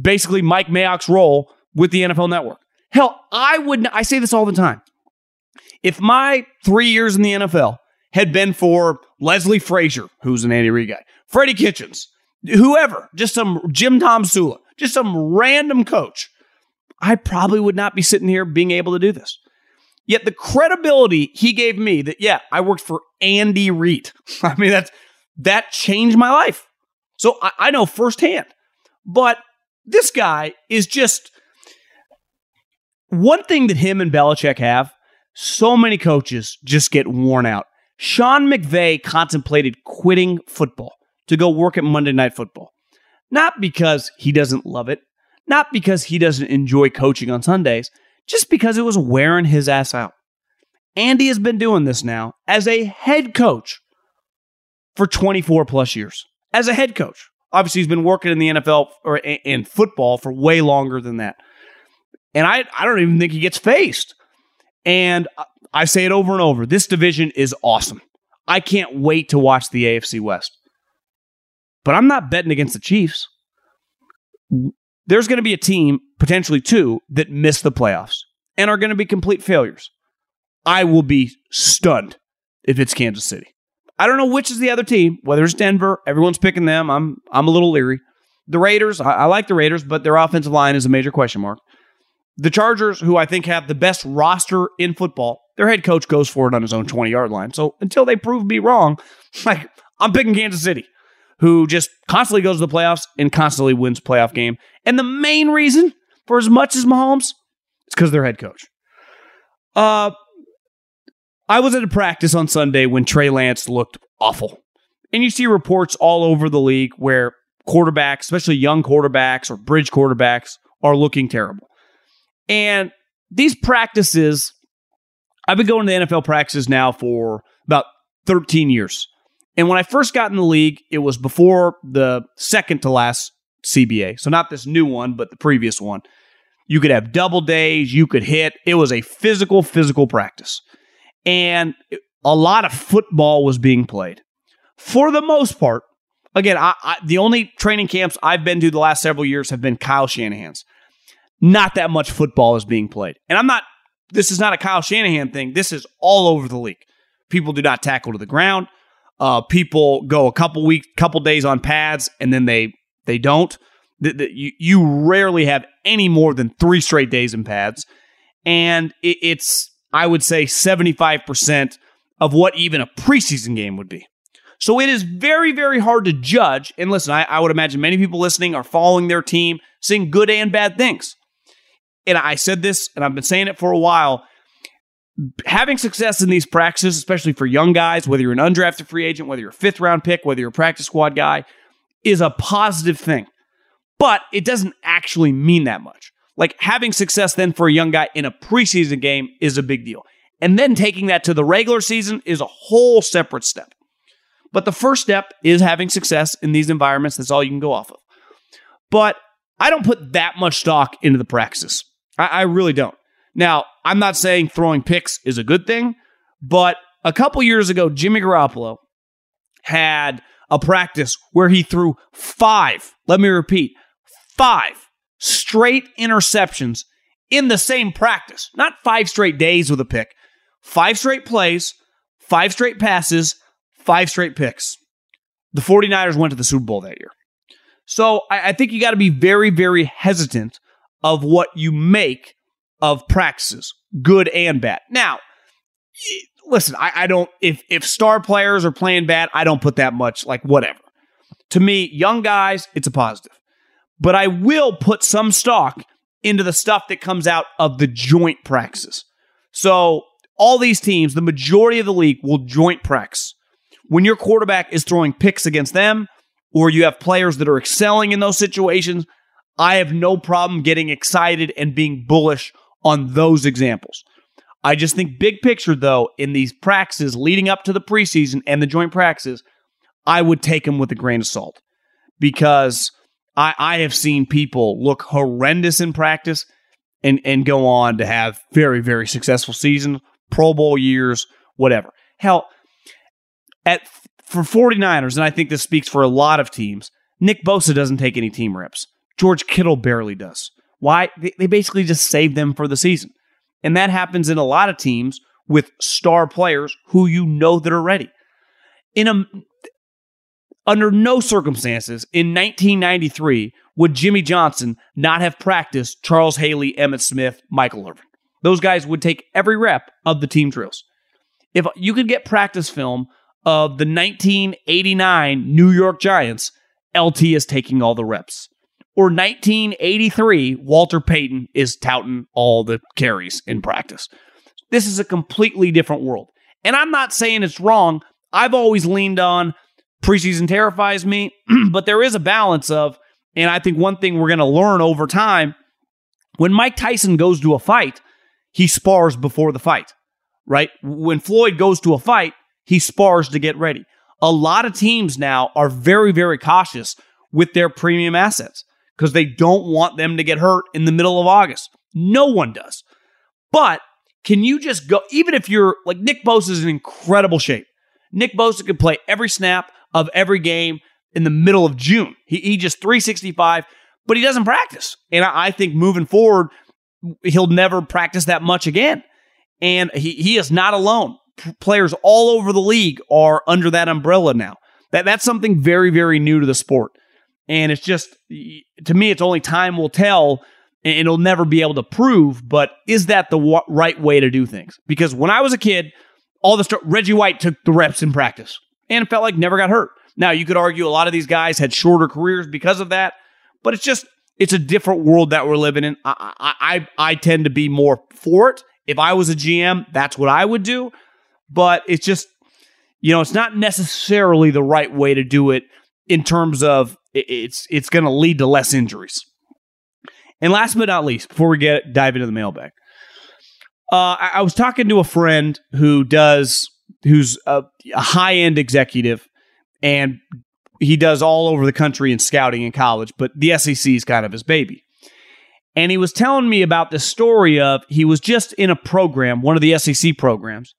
Speaker 2: basically Mike Mayock's role with the NFL Network. Hell, I would I say this all the time. If my three years in the NFL had been for Leslie Frazier, who's an Andy Reid guy, Freddie Kitchens, whoever, just some Jim Tomsula, just some random coach, I probably would not be sitting here being able to do this. Yet the credibility he gave me that, yeah, I worked for Andy Reid. I mean, that's that changed my life. So I, I know firsthand. But this guy is just one thing that him and Belichick have. So many coaches just get worn out. Sean McVay contemplated quitting football to go work at Monday Night Football. Not because he doesn't love it, not because he doesn't enjoy coaching on Sundays, just because it was wearing his ass out. Andy has been doing this now as a head coach for 24 plus years. As a head coach. Obviously, he's been working in the NFL or in football for way longer than that. And I, I don't even think he gets faced. And I say it over and over this division is awesome. I can't wait to watch the AFC West. But I'm not betting against the Chiefs. There's going to be a team, potentially two, that miss the playoffs and are going to be complete failures. I will be stunned if it's Kansas City. I don't know which is the other team, whether it's Denver, everyone's picking them. I'm I'm a little leery. The Raiders, I, I like the Raiders, but their offensive line is a major question mark. The Chargers, who I think have the best roster in football, their head coach goes for it on his own 20 yard line. So until they prove me wrong, like I'm picking Kansas City, who just constantly goes to the playoffs and constantly wins playoff game. And the main reason for as much as Mahomes, is because their head coach. Uh, I was at a practice on Sunday when Trey Lance looked awful. And you see reports all over the league where quarterbacks, especially young quarterbacks or bridge quarterbacks, are looking terrible. And these practices, I've been going to NFL practices now for about 13 years. And when I first got in the league, it was before the second to last CBA. So not this new one, but the previous one. You could have double days, you could hit. It was a physical, physical practice and a lot of football was being played. For the most part, again, I, I, the only training camps I've been to the last several years have been Kyle Shanahan's. Not that much football is being played. And I'm not, this is not a Kyle Shanahan thing. This is all over the league. People do not tackle to the ground. Uh, people go a couple weeks, couple days on pads, and then they they don't. The, the, you, you rarely have any more than three straight days in pads, and it, it's I would say 75% of what even a preseason game would be. So it is very, very hard to judge. And listen, I, I, would imagine many people listening are following their team, seeing good and bad things. And I said this, and I've been saying it for a while. Having success in these practices, especially for young guys, whether you're an undrafted free agent, whether you're a fifth round pick, whether you're a practice squad guy, is a positive thing. But it doesn't actually mean that much. Like having success then for a young guy in a preseason game is a big deal. And then taking that to the regular season is a whole separate step. But the first step is having success in these environments. That's all you can go off of. But I don't put that much stock into the practices. I, I really don't. Now, I'm not saying throwing picks is a good thing, but a couple years ago, Jimmy Garoppolo had a practice where he threw five, let me repeat, five straight interceptions in the same practice, not five straight days with a pick, five straight plays, five straight passes, five straight picks. The 49ers went to the Super Bowl that year. So I, I think you got to be very, very hesitant of what you make of practices, good and bad. Now, listen, I, I don't if if star players are playing bad, I don't put that much like whatever. To me, young guys, it's a positive but I will put some stock into the stuff that comes out of the joint practices. So, all these teams, the majority of the league will joint practice. When your quarterback is throwing picks against them, or you have players that are excelling in those situations, I have no problem getting excited and being bullish on those examples. I just think big picture, though, in these practices leading up to the preseason and the joint practices, I would take them with a grain of salt because I, I have seen people look horrendous in practice and, and go on to have very, very successful seasons, Pro Bowl years, whatever. Hell, at for 49ers, and I think this speaks for a lot of teams, Nick Bosa doesn't take any team reps. George Kittle barely does. Why? They, basically just save them for the season. And that happens in a lot of teams with star players who you know that are ready. In a under no circumstances in 1993 would Jimmy Johnson not have practiced Charles Haley, Emmitt Smith, Michael Irvin. Those guys would take every rep of the team drills. If you could get practice film of the 1989 New York Giants, LT is taking all the reps. Or 1983, Walter Payton is touting all the carries in practice. This is a completely different world. And I'm not saying it's wrong. I've always leaned on preseason terrifies me, but there is a balance of, and I think one thing we're going to learn over time when Mike Tyson goes to a fight, he spars before the fight, right? When Floyd goes to a fight, he spars to get ready. A lot of teams now are very, very cautious with their premium assets because they don't want them to get hurt in the middle of August. No one does. But can you just go, even if you're like Nick Bosa is in incredible shape. Nick Bosa could play every snap of every game in the middle of June. He, he just 365, but he doesn't practice. And I, I think moving forward, he'll never practice that much again. And he, he is not alone. P- players all over the league are under that umbrella now. That that's something very, very new to the sport. And it's just to me, it's only time will tell, and it'll never be able to prove. But is that the w- right way to do things? Because when I was a kid, all the st- Reggie White took the reps in practice and it felt like never got hurt. Now you could argue a lot of these guys had shorter careers because of that, but it's just it's a different world that we're living in. I I I tend to be more for it. If I was a GM, that's what I would do. But it's just you know it's not necessarily the right way to do it in terms of it's it's going to lead to less injuries. And last but not least, before we get dive into the mailbag, uh, I, I was talking to a friend who does who's a, a high end executive and he does all over the country in scouting in college, but the SEC is kind of his baby. And he was telling me about the story of he was just in a program, one of the SEC programs,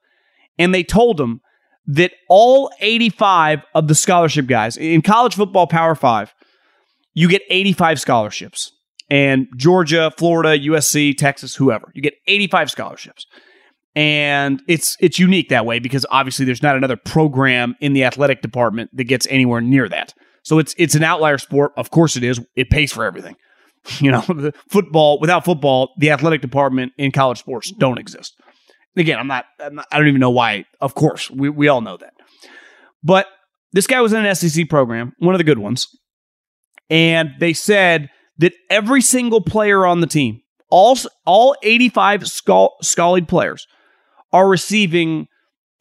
Speaker 2: and they told him that all 85 of the scholarship guys in college football Power 5, you get 85 scholarships. And Georgia, Florida, USC, Texas, whoever, you get 85 scholarships and it's it's unique that way because obviously there's not another program in the athletic department that gets anywhere near that. So it's it's an outlier sport. Of course it is. It pays for everything. You know, football without football, the athletic department in college sports don't exist. Again, I'm not, I'm not I don't even know why. Of course, we we all know that. But this guy was in an SEC program, one of the good ones, and they said that every single player on the team, all all 85 Scal- Scallied players, are receiving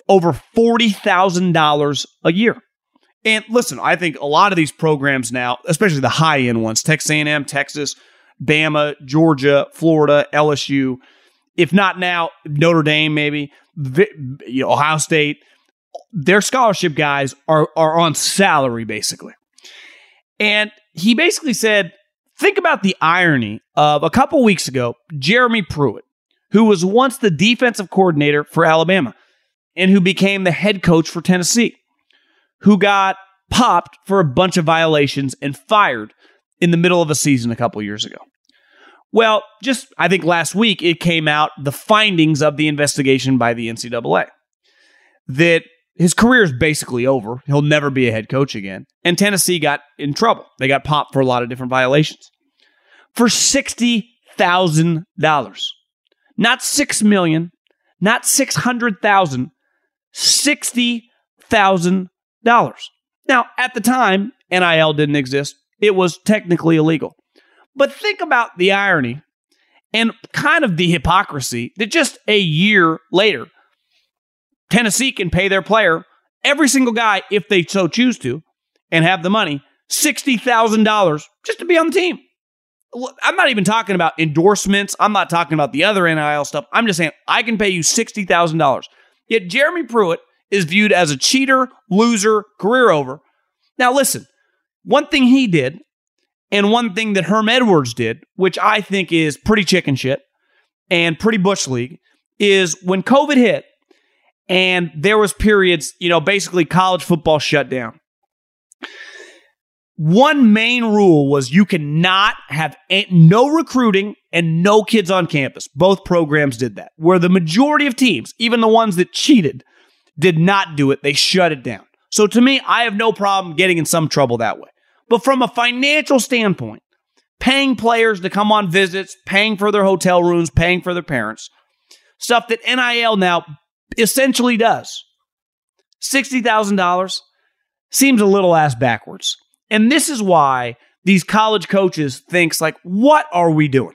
Speaker 2: over $40,000 a year. And listen, I think a lot of these programs now, especially the high end ones, Texas A&M, Texas, Bama, Georgia, Florida, LSU, if not now, Notre Dame maybe, you know, Ohio State, their scholarship guys are are on salary basically. And he basically said, think about the irony of a couple weeks ago, Jeremy Pruitt who was once the defensive coordinator for Alabama and who became the head coach for Tennessee, who got popped for a bunch of violations and fired in the middle of a season a couple years ago. Well, just I think last week it came out the findings of the investigation by the NCAA that his career is basically over. He'll never be a head coach again. And Tennessee got in trouble. They got popped for a lot of different violations for $60,000. Not 6 million, not 600,000, $60,000. Now, at the time, NIL didn't exist. It was technically illegal. But think about the irony and kind of the hypocrisy that just a year later, Tennessee can pay their player, every single guy, if they so choose to, and have the money, $60,000 just to be on the team. I'm not even talking about endorsements. I'm not talking about the other NIL stuff. I'm just saying I can pay you $60,000. Yet Jeremy Pruitt is viewed as a cheater, loser, career over. Now, listen, one thing he did And one thing that Herm Edwards did, which I think is pretty chicken shit and pretty Bush League, is when COVID hit and there was periods, you know, basically college football shut down. One main rule was you cannot have no recruiting and no kids on campus. Both programs did that. Where the majority of teams, even the ones that cheated, did not do it, they shut it down. So to me, I have no problem getting in some trouble that way. But from a financial standpoint, paying players to come on visits, paying for their hotel rooms, paying for their parents, stuff that NIL now essentially does. $60,000 seems a little ass backwards. And this is why these college coaches thinks like, what are we doing?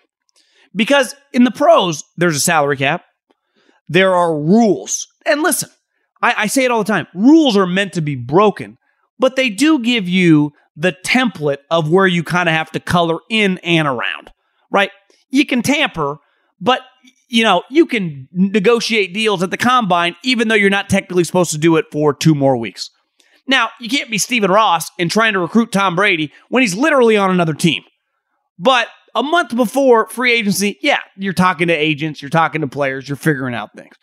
Speaker 2: Because in the pros, there's a salary cap. There are rules. And listen, I, I say it all the time. Rules are meant to be broken, but they do give you the template of where you kind of have to color in and around, right? You can tamper, but you know, you can negotiate deals at the combine, even though you're not technically supposed to do it for two more weeks. Now, you can't be Stephen Ross and trying to recruit Tom Brady when he's literally on another team. But a month before free agency, yeah, you're talking to agents, you're talking to players, you're figuring out things.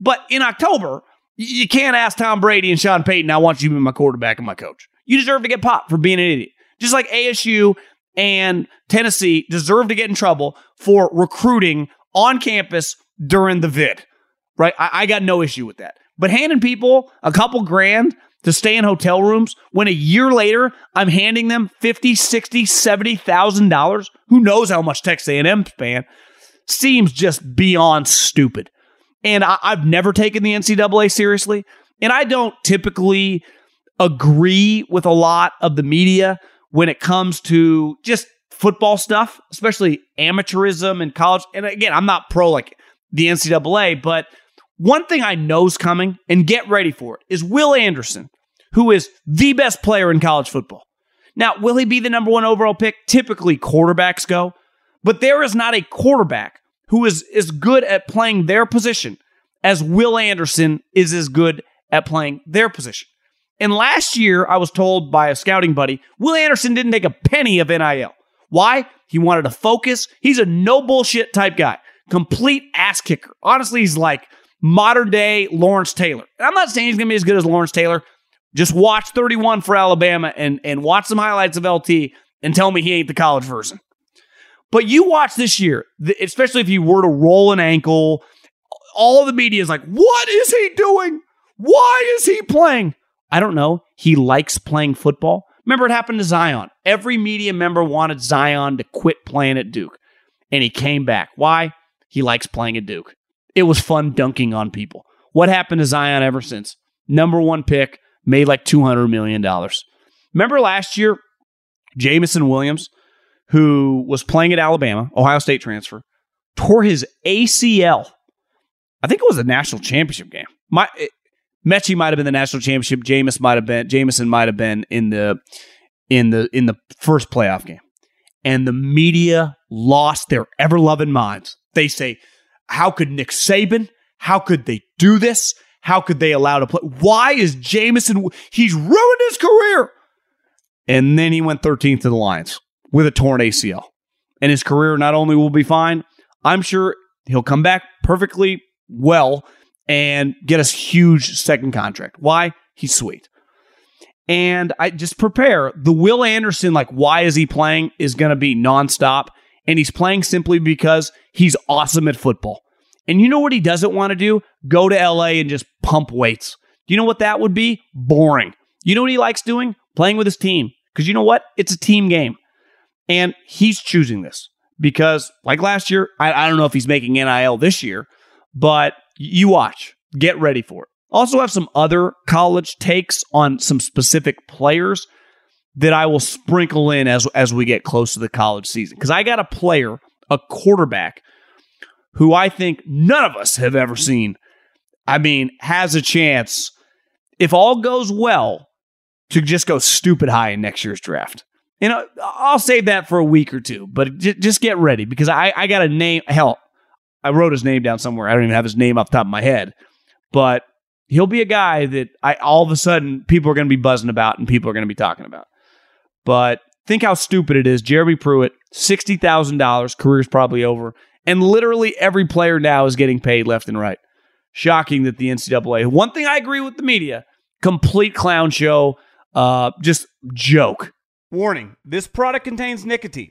Speaker 2: But in October, you can't ask Tom Brady and Sean Payton, I want you to be my quarterback and my coach. You deserve to get popped for being an idiot. Just like ASU and Tennessee deserve to get in trouble for recruiting on campus during the vid, right? I, I got no issue with that. But handing people a couple grand to stay in hotel rooms when a year later I'm handing them 50, 60, 70,000 dollars, who knows how much Texas A&M spent, seems just beyond stupid. And I, I've never taken the NCAA seriously, and I don't typically agree with a lot of the media when it comes to just football stuff, especially amateurism and college. And again, I'm not pro like the NCAA, but one thing I know is coming, and get ready for it, is Will Anderson, who is the best player in college football. Now, will he be the number one overall pick? Typically, quarterbacks go, but there is not a quarterback who is as good at playing their position as Will Anderson is as good at playing their position. And last year, I was told by a scouting buddy, Will Anderson didn't take a penny of NIL. Why? He wanted to focus. He's a no bullshit type guy, complete ass kicker. Honestly, he's like modern day Lawrence Taylor. And I'm not saying he's going to be as good as Lawrence Taylor. Just watch 31 for Alabama and, and watch some highlights of LT and tell me he ain't the college version. But you watch this year, especially if you were to roll an ankle, all the media is like, what is he doing? Why is he playing? I don't know. He likes playing football. Remember, it happened to Zion. Every media member wanted Zion to quit playing at Duke, and he came back. Why? He likes playing at Duke. It was fun dunking on people. What happened to Zion ever since? Number one pick, made like $200 million. Remember last year, Jameson Williams, who was playing at Alabama, Ohio State transfer, tore his ACL. I think it was a national championship game. My Metchie might have been the national championship. Jameis might have been. Jameson might have been in the in the in the first playoff game, and the media lost their ever loving minds. They say, "How could Nick Saban? How could they do this? How could they allow to play? Why is Jameson? He's ruined his career." And then he went 13th to the Lions with a torn ACL, and his career not only will be fine, I'm sure he'll come back perfectly well and get a huge second contract. Why? He's sweet. And I just prepare the Will Anderson, like, why is he playing, is going to be nonstop. And he's playing simply because he's awesome at football. And you know what he doesn't want to do? Go to LA and just pump weights. You know what that would be? Boring. You know what he likes doing? Playing with his team. Because you know what? It's a team game. And he's choosing this because, like last year, I, I don't know if he's making NIL this year, but you watch. Get ready for it. Also, have some other college takes on some specific players that I will sprinkle in as as we get close to the college season. Because I got a player, a quarterback, who I think none of us have ever seen. I mean, has a chance, if all goes well, to just go stupid high in next year's draft. You uh, know, I'll save that for a week or two, but just get ready because I, I got a name. Hell, I wrote his name down somewhere. I don't even have his name off the top of my head, but he'll be a guy that I all of a sudden people are going to be buzzing about and people are going to be talking about. But
Speaker 3: Think how stupid it is. Jeremy Pruitt, $60,000, career's probably over. And literally every player now is getting paid left and right. Shocking that the NCAA. One thing I agree with the media complete clown show, uh, just joke.
Speaker 2: Warning this product contains nicotine.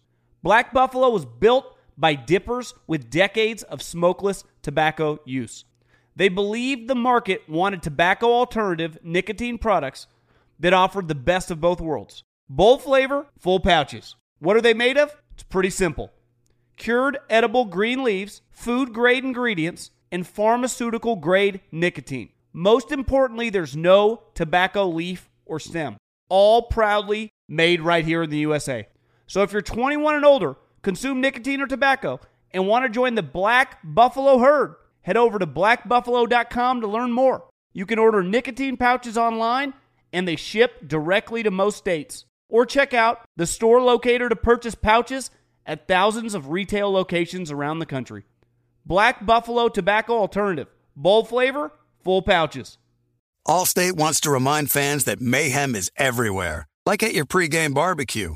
Speaker 2: Black Buffalo was built by dippers with decades of smokeless tobacco use. They believed the market wanted tobacco alternative nicotine products that offered the best of both worlds. Bold flavor, full pouches. What are they made of? It's pretty simple cured edible green leaves, food grade ingredients, and pharmaceutical grade nicotine. Most importantly, there's no tobacco leaf or stem. All proudly made right here in the USA. So if you're 21 and older, consume nicotine or tobacco, and want to join the Black Buffalo herd, head over to blackbuffalo.com to learn more. You can order nicotine pouches online, and they ship directly to most states. Or check out the store locator to purchase pouches at thousands of retail locations around the country. Black Buffalo Tobacco Alternative. Bold flavor, full pouches.
Speaker 1: Allstate wants to remind fans that mayhem is everywhere, like at your pregame barbecue.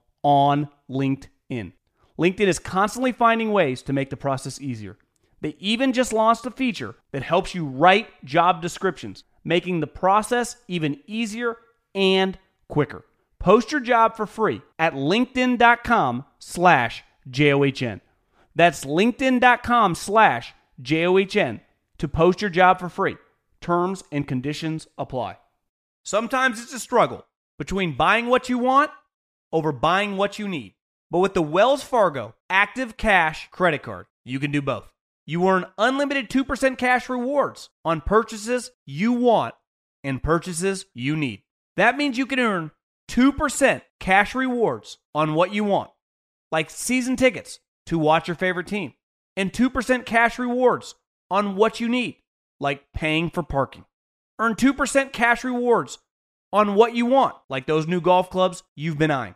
Speaker 2: on LinkedIn. LinkedIn is constantly finding ways to make the process easier. They even just launched a feature that helps you write job descriptions, making the process even easier and quicker. Post your job for free at linkedin.com slash J-O-H-N. That's linkedin.com slash J-O-H-N to post your job for free. Terms and conditions apply. Sometimes it's a struggle between buying what you want over buying what you need. But with the Wells Fargo Active Cash credit card, you can do both. You earn unlimited 2% cash rewards on purchases you want and purchases you need. That means you can earn 2% cash rewards on what you want, like season tickets to watch your favorite team, and 2% cash rewards on what you need, like paying for parking. Earn 2% cash rewards on what you want, like those new golf clubs you've been eyeing,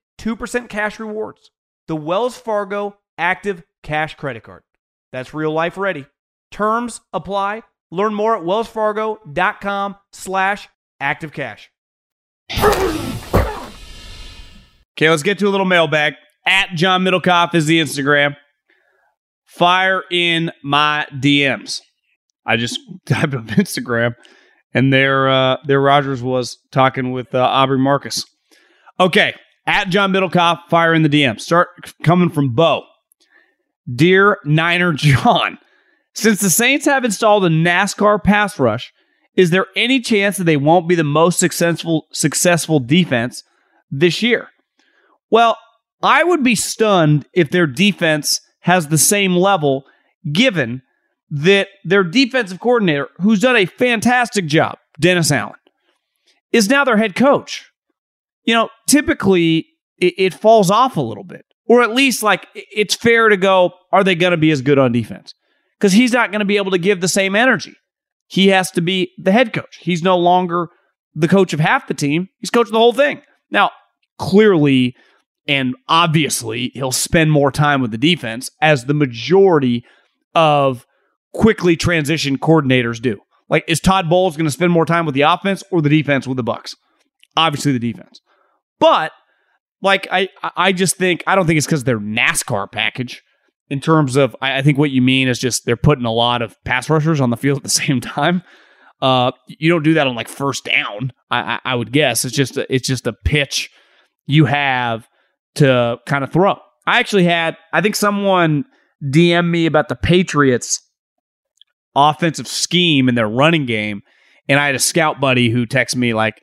Speaker 2: 2% cash rewards, the Wells Fargo Active Cash credit card. That's real life ready. Terms apply. Learn more at wellsfargo.com slash activecash.
Speaker 3: Okay, let's get to a little mailbag. At John Middlekauff is the Instagram. Fire in my DMs. I just typed up Instagram, and there, uh, there Rodgers was talking with uh, Aubrey Marcus. Okay, at John Middlekauff, fire in the DM. Start coming from Bo. Dear Niner John, since the Saints have installed a NASCAR pass rush, is there any chance that they won't be the most successful successful defense this year? Well,
Speaker 2: I would be stunned if their defense has the same level, given that their defensive coordinator, who's done a fantastic job, Dennis Allen, is now their head coach. You know, typically it, it falls off a little bit, or at least like it's fair to go, are they going to be as good on defense? Because he's not going to be able to give the same energy. He has to be the head coach. He's no longer the coach of half the team, he's coaching the whole thing. Now, clearly and obviously, he'll spend more time with the defense as the majority of quickly transition coordinators do. Like, is Todd Bowles going to spend more time with the offense or the defense with the Bucs? Obviously, the defense. But like, I I just think I don't think it's because they're NASCAR package. In terms of, I think what you mean is just they're putting a lot of pass rushers on the field at the same time. Uh, you don't do that on like first down. I, I, I would guess it's just a, it's just a pitch you have to kind of throw. I actually had I think someone DM me about the Patriots offensive scheme and their running game, and I had a scout buddy who texted me like,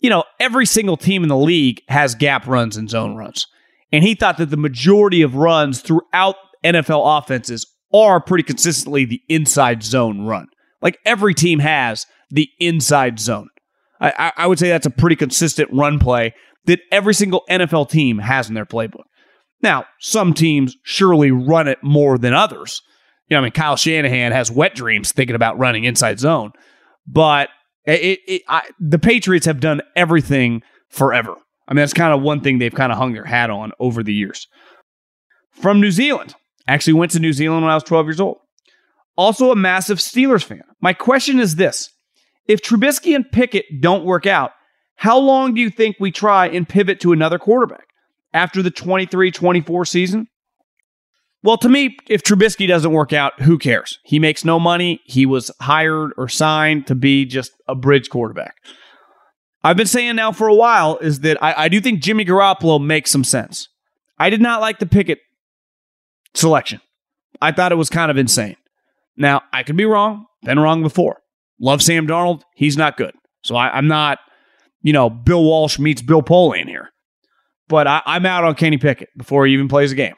Speaker 2: you know, every single team in the league has gap runs and zone runs, and he thought that the majority of runs throughout NFL offenses are pretty consistently the inside zone run. Like every team has the inside zone. I, I would say that's a pretty consistent run play that every single NFL team has in their playbook. Now, some teams surely run it more than others. You know, I mean, Kyle Shanahan has wet dreams thinking about running inside zone, but it, it I, the Patriots have done everything forever. I mean, that's kind of one thing they've kind of hung their hat on over the years. From New Zealand, actually went to New Zealand when I was 12 years old. Also a massive Steelers fan. My question is this if Trubisky and Pickett don't work out, how long do you think we try and pivot to another quarterback after the 23 24 season? Well, to me, if Trubisky doesn't work out, who cares? He makes no money. He was hired or signed to be just a bridge quarterback. I've been saying now for a while is that I, I do think Jimmy Garoppolo makes some sense. I did not like the Pickett selection. I thought it was kind of insane. Now, I could be wrong, been wrong before. Love Sam Darnold. He's not good. So I, am not, you know, Bill Walsh meets Bill Polian here. But I, I'm out on Kenny Pickett before he even plays a game.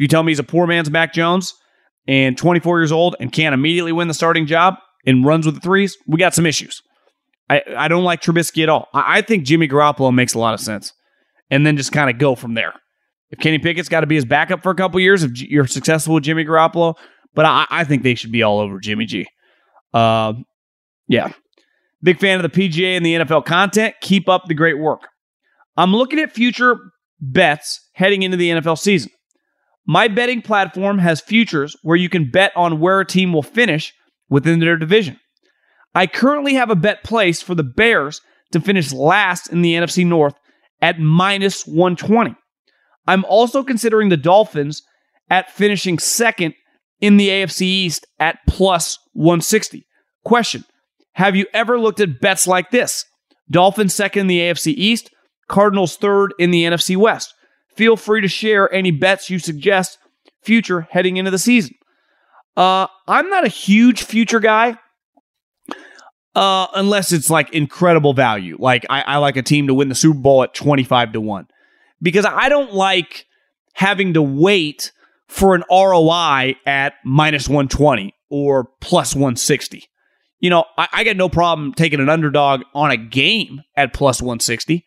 Speaker 2: You tell me he's a poor man's Mac Jones and 24 years old and can't immediately win the starting job and runs with the threes, we got some issues. I, I don't like Trubisky at all. I, I think Jimmy Garoppolo makes a lot of sense. And then just kind of go from there. If Kenny Pickett's got to be his backup for a couple years, if you're successful with Jimmy Garoppolo, but I, I think they should be all over Jimmy G. Uh, yeah. Big fan of the PGA and the NFL content. Keep up the great work. I'm looking at future bets heading into the NFL season. My betting platform has futures where you can bet on where a team will finish within their division. I currently have a bet placed for the Bears to finish last in the NFC North at minus 120. I'm also considering the Dolphins at finishing second in the AFC East at plus 160. Question Have you ever looked at bets like this? Dolphins second in the AFC East, Cardinals third in the NFC West. Feel free to share any bets you suggest future heading into the season. Uh, I'm not a huge future guy. Uh, unless it's like incredible value. Like I, I like a team to win the Super Bowl at 25 to 1. Because I don't like having to wait for an ROI at minus 120 or plus 160. You know, I, I get no problem taking an underdog on a game at plus 160,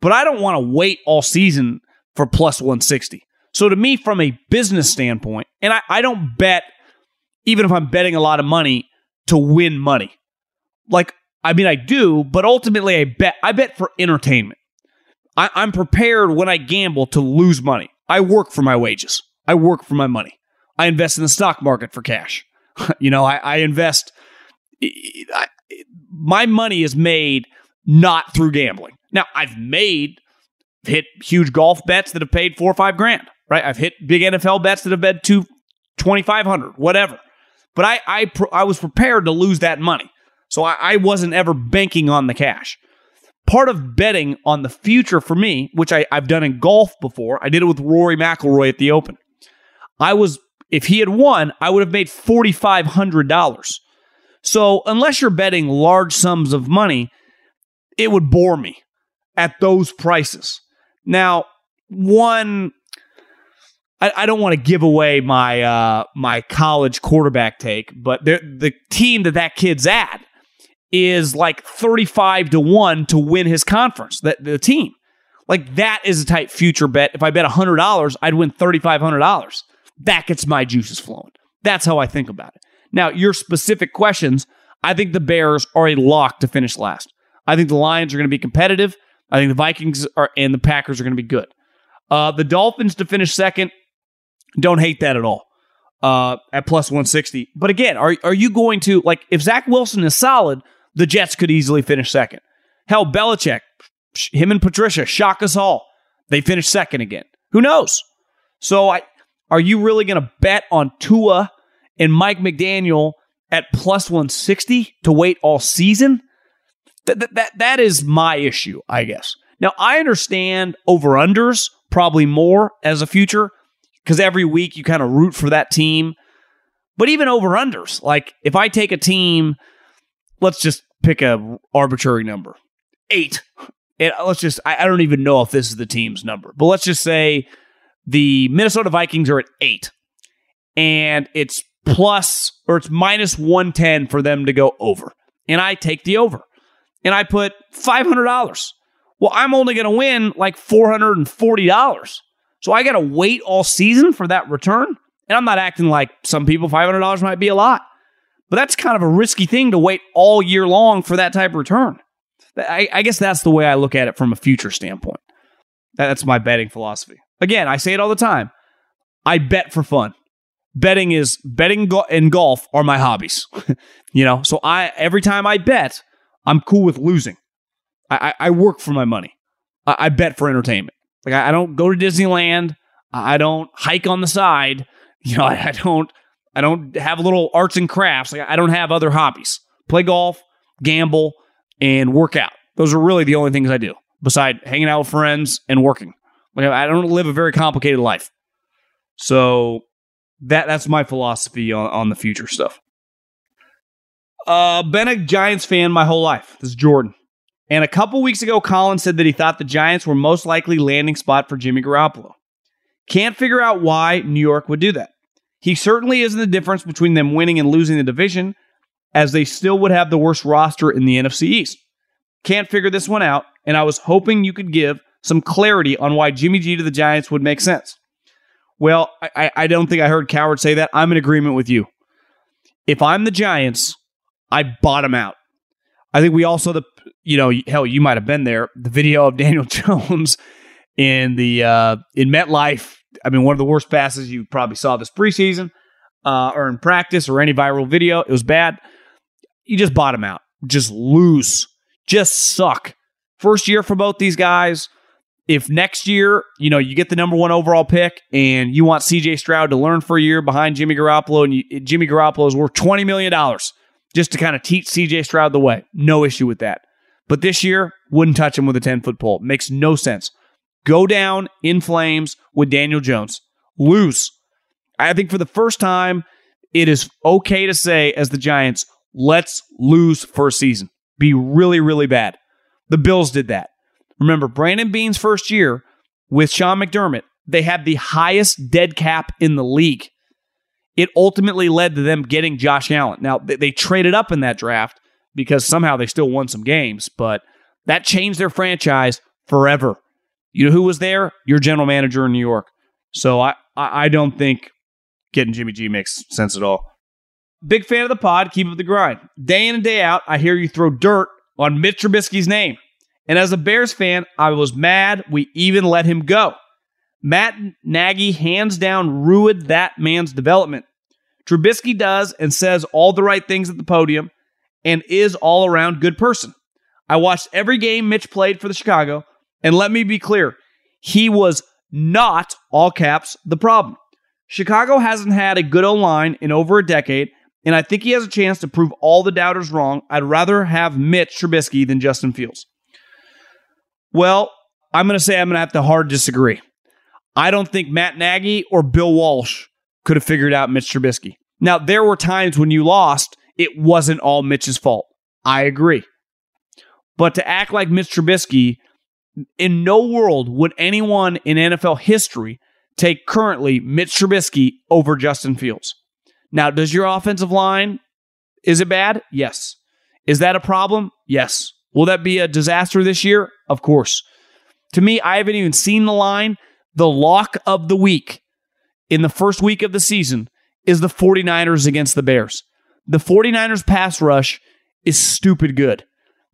Speaker 2: but I don't want to wait all season for plus 160. So to me, from a business standpoint, and I, I don't bet, even if I'm betting a lot of money, to win money. Like, I mean, I do, but ultimately I bet, I bet for entertainment. I, I'm prepared when I gamble to lose money. I work for my wages. I work for my money. I invest in the stock market for cash. you know, I, I invest. I, my money is made not through gambling. Now, I've made hit huge golf bets that have paid four or five grand, right? I've hit big NFL bets that have been two, 2,500, whatever. But I, I, I was prepared to lose that money. So I, I wasn't ever banking on the cash. Part of betting on the future for me, which I, I've done in golf before, I did it with Rory McIlroy at the Open. I was, if he had won, I would have made $4,500. So unless you're betting large sums of money, it would bore me at those prices. Now, one, I, I don't want to give away my uh, my college quarterback take, but the team that that kid's at is like 35 to 1 to win his conference, that the team. Like that is a tight future bet. If I bet $100, I'd win $3,500. That gets my juices flowing. That's how I think about it. Now, your specific questions, I think the Bears are a lock to finish last. I think the Lions are going to be competitive. I think the Vikings are and the Packers are going to be good. Uh, the Dolphins to finish second, don't hate that at all. Uh, at plus 160. But again, are are you going to like if Zach Wilson is solid, the Jets could easily finish second. Hell, Belichick, him and Patricia shock us all. They finish second again. Who knows? So I are you really going to bet on Tua and Mike McDaniel at plus 160 to wait all season? That, that, that is my issue, I guess. Now, I understand over unders probably more as a future because every week you kind of root for that team. But even over unders, like if I take a team, let's just pick a arbitrary number, eight. And uh, let's just, I, I don't even know if this is the team's number, but let's just say the Minnesota Vikings are at eight and it's plus or it's minus 110 for them to go over. And I take the over and I put $500. Well, I'm only going to win like $440. So I got to wait all season for that return. And I'm not acting like some people, $500 might be a lot. But that's kind of a risky thing to wait all year long for that type of return. I, I guess that's the way I look at it from a future standpoint. That's my betting philosophy. Again, I say it all the time. I bet for fun. Betting is betting and golf are my hobbies. you know, so I every time I bet, I'm cool with losing. I, I, I work for my money. I, I, bet for entertainment. Like I, I, don't go to Disneyland. I don't hike on the side. You know, I, don't I don't have little arts and crafts. Like I don't have other hobbies. Play golf, gamble, and work out. Those are really the only things I do beside hanging out with friends and working. Like I don't live a very complicated life. So that that's my philosophy on, on the future stuff. Uh, been a Giants fan my whole life. This is Jordan. And a couple weeks ago, Colin said that he thought the Giants were most likely landing spot for Jimmy Garoppolo. Can't figure out why New York would do that. He certainly isn't the difference between them winning and losing the division, as they still would have the worst roster in the NFC East. Can't figure this one out, and I was hoping you could give some clarity on why Jimmy G to the Giants would make sense. Well, I, I don't think I heard Cowherd say that. I'm in agreement with you. If I'm the Giants, I bottom out. I think we also the you know hell you might have been there the video of Daniel Jones in the uh, in MetLife. I mean, one of the worst passes you probably saw this preseason uh, or in practice or any viral video. It was bad. You just bottom out, just lose, just suck. First year for both these guys. If next year, you know, you get the number one overall pick and you want CJ Stroud to learn for a year behind Jimmy Garoppolo, and you, Jimmy Garoppolo is worth $20 million just to kind of teach CJ Stroud the way. No issue with that. But this year, wouldn't touch him with a 10 foot pole. Makes no sense. Go down in flames with Daniel Jones. Lose. I think for the first time, it is okay to say, as the Giants, let's lose a season. Be really, really bad. The Bills did that. Remember, Brandon Beane's first year with Sean McDermott, they had the highest dead cap in the league it ultimately led to them getting Josh Allen. Now, they, they traded up in that draft because somehow they still won some games, but that changed their franchise forever. You know who was there? Your general manager in New York. So I, I don't think getting Jimmy G makes sense at all. Big fan of the pod. Keep up the grind. Day in and day out, I hear you throw dirt on Mitch Trubisky's name. And as a Bears fan, I was mad we even let him go. Matt Nagy hands down ruined that man's development. Trubisky does and says all the right things at the podium and is all around good person. I watched every game Mitch played for the Chicago, and let me be clear, he was not, all caps, the problem. Chicago hasn't had a good O line in over a decade, and I think he has a chance to prove all the doubters wrong. I'd rather have Mitch Trubisky than Justin Fields. Well, I'm going to say I'm going to have to hard disagree. I don't think Matt Nagy or Bill Walsh could have figured out Mitch Trubisky. Now, there were times when you lost, it wasn't all Mitch's fault. I agree. But to act like Mitch Trubisky in no world would anyone in NFL history take currently Mitch Trubisky over Justin Fields. Now, does your offensive line is it bad? Yes. Is that a problem? Yes. Will that be a disaster this year? Of course. To me, I haven't even seen the line. The lock of the week in the first week of the season is the 49ers against the Bears. The 49ers pass rush is stupid good.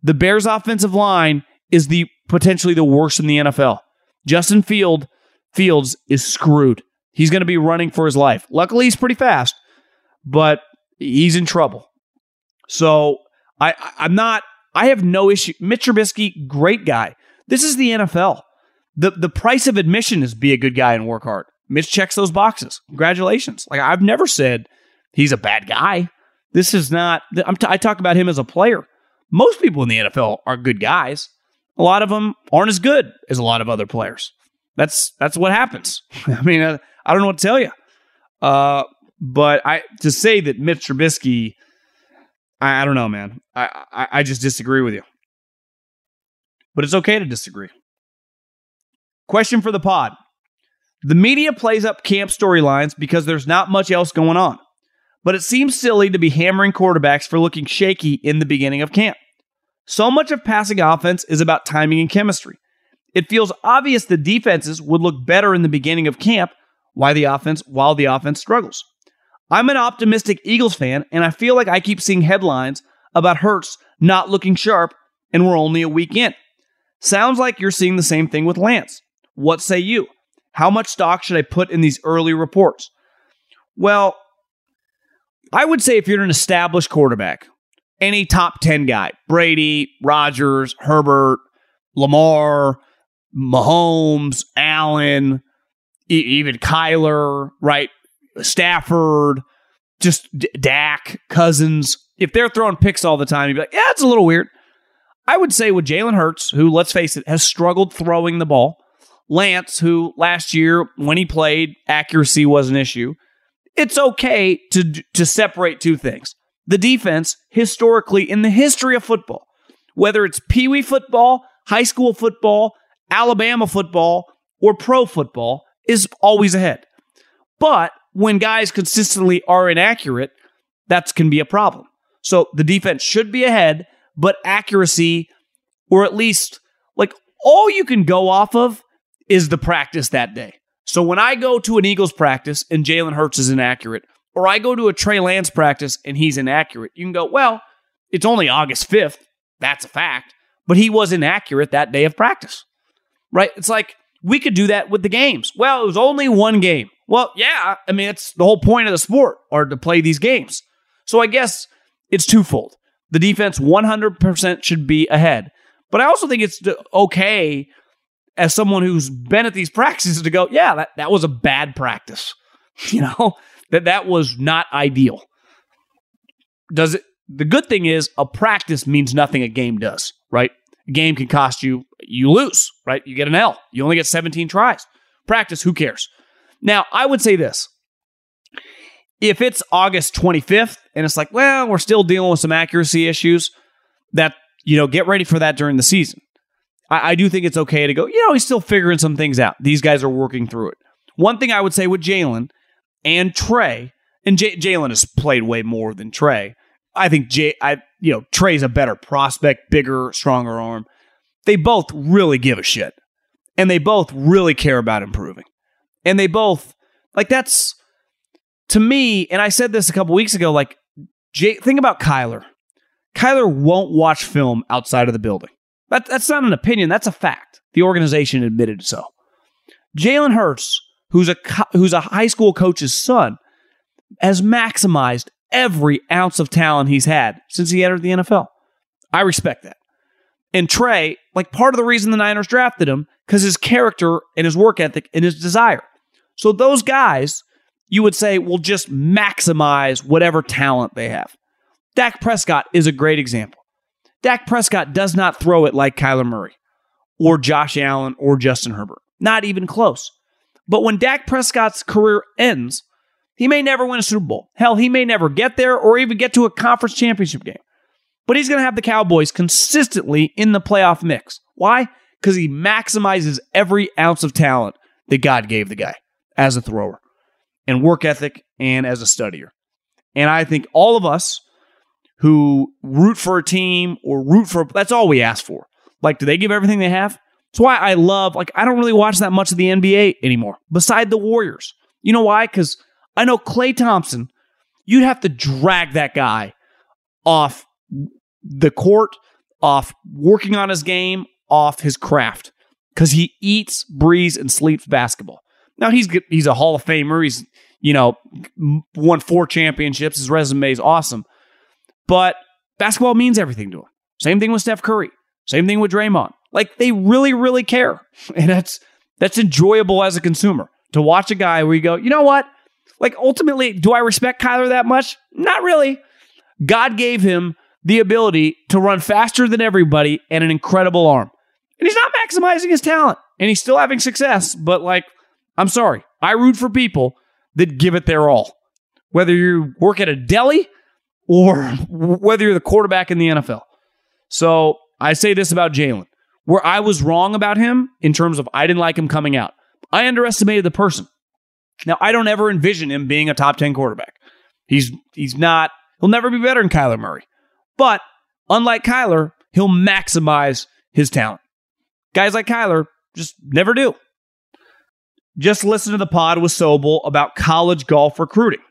Speaker 2: The Bears offensive line is the potentially the worst in the NFL. Justin Field Fields is screwed. He's going to be running for his life. Luckily, he's pretty fast, but he's in trouble. So I, I'm not. I have no issue. Mitch Trubisky, great guy. This is the NFL. The The price of admission is be a good guy and work hard. Mitch checks those boxes. Congratulations. Like I've never said he's a bad guy. This is not. I'm t- I talk about him as a player. Most people in the NFL are good guys. A lot of them aren't as good as a lot of other players. That's that's what happens. I mean, I, I don't know what to tell you. Uh, but I to say that Mitch Trubisky, I, I don't know, man. I, I I just disagree with you. But it's okay to disagree. Question for the pod. The media plays up camp storylines because there's not much else going on. But it seems silly to be hammering quarterbacks for looking shaky in the beginning of camp. So much of passing offense is about timing and chemistry. It feels obvious the defenses would look better in the beginning of camp while the offense while the offense struggles. I'm an optimistic Eagles fan and I feel like I keep seeing headlines about Hurts not looking sharp and we're only a week in. Sounds like you're seeing the same thing with Lance. What say you? How much stock should I put in these early reports? Well, I would say if you're an established quarterback, any top 10 guy, Brady, Rodgers, Herbert, Lamar, Mahomes, Allen, e- even Kyler, right? Stafford, just D- Dak, Cousins. If they're throwing picks all the time, you'd be like, yeah, it's a little weird. I would say with Jalen Hurts, who, let's face it, has struggled throwing the ball, Lance, who last year, when he played, accuracy was an issue. It's okay to, to separate two things. The defense, historically, in the history of football, whether it's Pee Wee football, high school football, Alabama football, or pro football, is always ahead. But when guys consistently are inaccurate, that can be a problem. So the defense should be ahead, but accuracy, or at least like all you can go off of is the practice that day. So when I go to an Eagles practice and Jalen Hurts is inaccurate, or I go to a Trey Lance practice and he's inaccurate, you can go, well, it's only August 5th. That's a fact. But he was inaccurate that day of practice, right? It's like we could do that with the games. Well, it was only one game. Well, yeah, I mean, it's the whole point of the sport or to play these games. So I guess it's twofold. The defense 100% should be ahead. But I also think it's okay as someone who's been at these practices to go, yeah, that, that was a bad practice. You know, that that was not ideal. Does it the good thing is a practice means nothing a game does, right? A game can cost you you lose, right? You get an L. You only get 17 tries. Practice, who cares? Now, I would say this. If it's August 25th and it's like, well, we're still dealing with some accuracy issues, that, you know, get ready for that during the season. I, I do think it's okay to go, you know, he's still figuring some things out. These guys are working through it. One thing I would say with Jalen and Trey, and J- Jalen has played way more than Trey. I think Jay, I you know, Trey's a better prospect, bigger, stronger arm. They both really give a shit, and they both really care about improving, and they both like that's to me. And I said this a couple weeks ago. Like, Jay, think about Kyler. Kyler won't watch film outside of the building. That, that's not an opinion. That's a fact. The organization admitted so. Jalen Hurts, who's a who's a high school coach's son, has maximized every ounce of talent he's had since he entered the NFL. I respect that. And Trey, like part of the reason the Niners drafted him, because his character and his work ethic and his desire. So those guys, you would say, will just maximize whatever talent they have. Dak Prescott is a great example. Dak Prescott does not throw it like Kyler Murray or Josh Allen or Justin Herbert. Not even close. But when Dak Prescott's career ends, he may never win a Super Bowl. Hell, he may never get there or even get to a conference championship game. But he's going to have the Cowboys consistently in the playoff mix. Why? Because he maximizes every ounce of talent that God gave the guy as a thrower and work ethic and as a studier. And I think all of us who root for a team or root for that's all we ask for. Like, do they give everything they have? That's why I love, like, I don't really watch that much of the NBA anymore, beside the Warriors. You know why? Because I know Klay Thompson, you'd have to drag that guy off the court, off working on his game, off his craft, because he eats, breathes, and sleeps basketball. Now he's he's a Hall of Famer. He's you know won four championships. His resume is awesome, but basketball means everything to him. Same thing with Steph Curry. Same thing with Draymond. Like they really, really care, and that's that's enjoyable as a consumer to watch a guy where you go, you know what? Like ultimately, do I respect Kyler that much? Not really. God gave him the ability to run faster than everybody and an incredible arm. And he's not maximizing his talent and he's still having success. But, like, I'm sorry, I root for people that give it their all. Whether you work at a deli or whether you're the quarterback in the NFL. So I say this about Jalen. Where I was wrong about him in terms of I didn't like him coming out, I underestimated the person. Now, I don't ever envision him being a top 10 quarterback. He's he's not, he'll never be better than Kyler Murray. But unlike Kyler, he'll maximize his talent. Guys like Kyler just never do. Just listen to the pod with Sobel about college golf recruiting.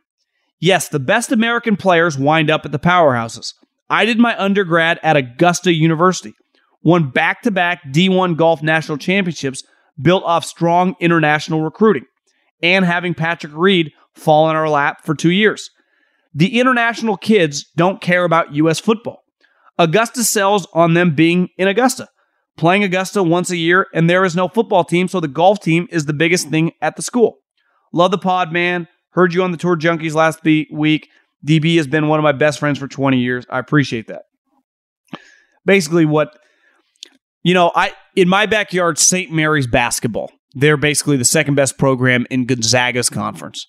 Speaker 2: Yes, the best American players wind up at the powerhouses. I did my undergrad at Augusta University, won back to back D1 golf national championships built off strong international recruiting and having Patrick Reed fall in our lap for two years. The international kids don't care about U.S. football. Augusta sells on them being in Augusta, playing Augusta once a year, and there is no football team, so the golf team is the biggest thing at the school. Love the pod, man. Heard you on the Tour Junkies last week. DB has been one of my best friends for 20 years. I appreciate that. Basically, what, you know, I in my backyard, St. Mary's basketball they're basically the second best program in Gonzaga's conference.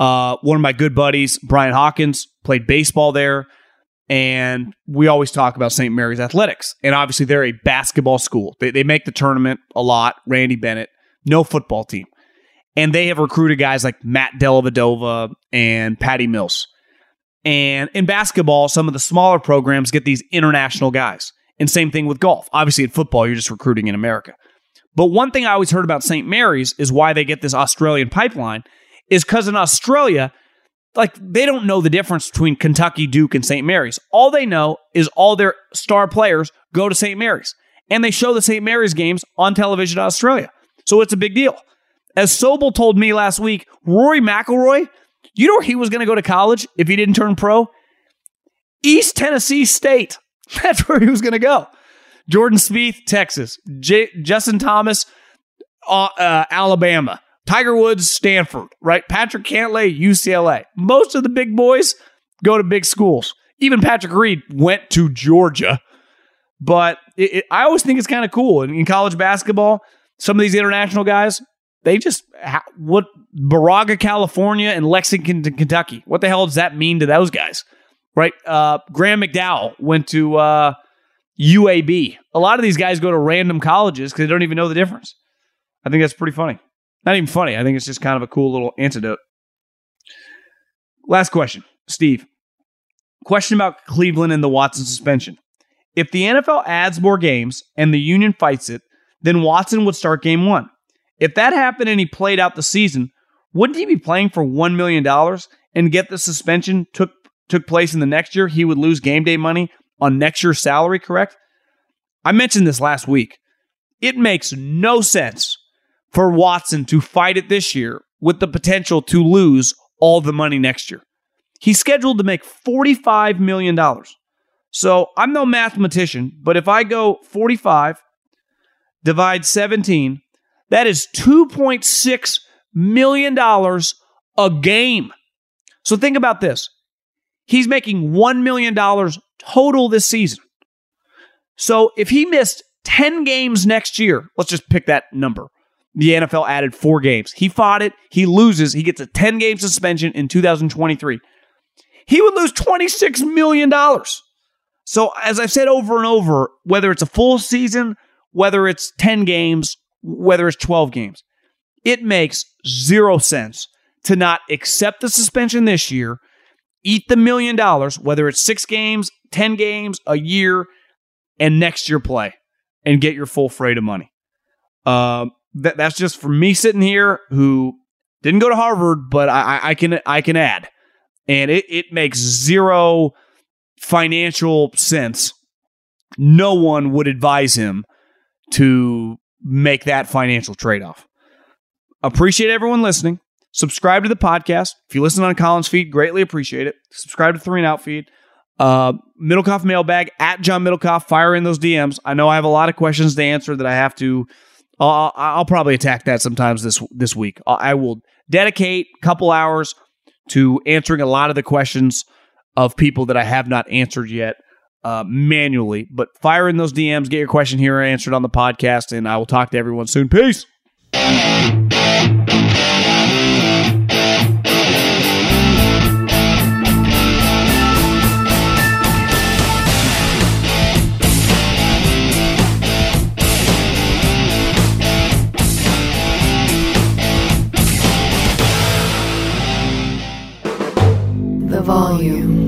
Speaker 2: Uh, one of my good buddies, Brian Hawkins, played baseball there. And we always talk about St. Mary's athletics. And obviously, they're a basketball school. They, they make the tournament a lot. Randy Bennett, no football team. And they have recruited guys like Matt Dellavedova and Patty Mills. And in basketball, some of the smaller programs get these international guys. And same thing with golf. Obviously, in football, you're just recruiting in America. But one thing I always heard about St. Mary's is why they get this Australian pipeline is because in Australia, like they don't know the difference between Kentucky, Duke, and St. Mary's. All they know is all their star players go to St. Mary's and they show the St. Mary's games on television in Australia. So it's a big deal. As Sobel told me last week, Rory McIlroy, you know where he was going to go to college if he didn't turn pro? East Tennessee State. That's where he was going to go. Jordan Spieth, Texas. J- Justin Thomas, uh, uh, Alabama. Tiger Woods, Stanford, right? Patrick Cantlay, UCLA. Most of the big boys go to big schools. Even Patrick Reed went to Georgia. But it, it, I always think it's kind of cool. In, in, college basketball, some of these international guys, they just, what, Moraga, California, and Lexington, Kentucky. What the hell does that mean to those guys? Right? Uh, Graham McDowell went to, uh, UAB. A lot of these guys go to random colleges because they don't even know the difference. I think that's pretty funny. Not even funny. I think it's just kind of a cool little antidote. Last question, Steve. Question about Cleveland and the Watson suspension. If the NFL adds more games and the union fights it, then Watson would start game one. If that happened and he played out the season, wouldn't he be playing for $1 million and get the suspension took took place in the next year? He would lose game day money on next year's salary, correct? I mentioned this last week. It makes no sense for Watson to fight it this year with the potential to lose all the money next year. He's scheduled to make $45 million. So I'm no mathematician, but if I go 45, divide 17, that is $2.6 million a game. So think about this. He's making $1 million total this season. So if he missed 10 games next year, let's just pick that number. The NFL added four games. He fought it. He loses. He gets a 10 game suspension in 2023. He would lose $26 million. So, as I've said over and over, whether it's a full season, whether it's 10 games, whether it's 12 games. It makes zero sense to not accept the suspension this year, eat the million dollars, whether it's six games, 10 games, a year, and next year play and get your full freight of money. Um, that, that's just for me sitting here who didn't go to Harvard, but I, I can I can add, and it, it makes zero financial sense. No one would advise him to make that financial trade off. Appreciate everyone listening. Subscribe to the podcast. If you listen on Collins feed, greatly appreciate it. Subscribe to Three and Out feed. Uh, Middlekauff mailbag at John Middlekauff. Fire in those DMs. I know I have a lot of questions to answer that I have to. I'll, I'll probably attack that sometimes this this week. I will dedicate a couple hours to answering a lot of the questions of people that I have not answered yet uh, manually. But fire in those DMs, get your question here answered on the podcast, and I will talk to everyone soon. Peace.
Speaker 4: The volume.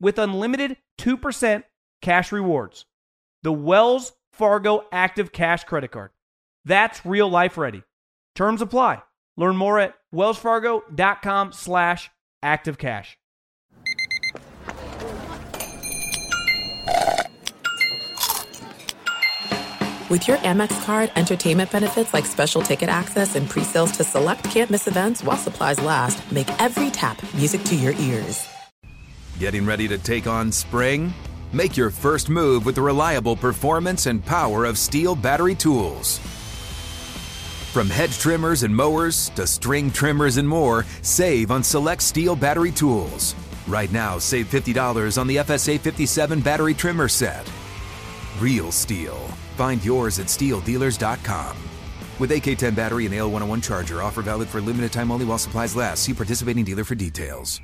Speaker 5: with unlimited 2% cash rewards. The Wells Fargo Active Cash Credit Card. That's real life ready. Terms apply. Learn more at wellsfargo.com slash activecash.
Speaker 6: With your Amex card, entertainment benefits like special ticket access and pre-sales to select campus events while supplies last, make every tap music to your ears.
Speaker 7: Getting ready to take on spring? Make your first move with the reliable performance and power of STIHL battery tools. From hedge trimmers and mowers to string trimmers and more, save on select STIHL battery tools. Right now, save $50 on the FSA 57 battery trimmer set. Real STIHL. Find yours at stihldealers.com. With AK 10 battery and AL101 charger, offer valid for limited time only while supplies last. See participating dealer for details.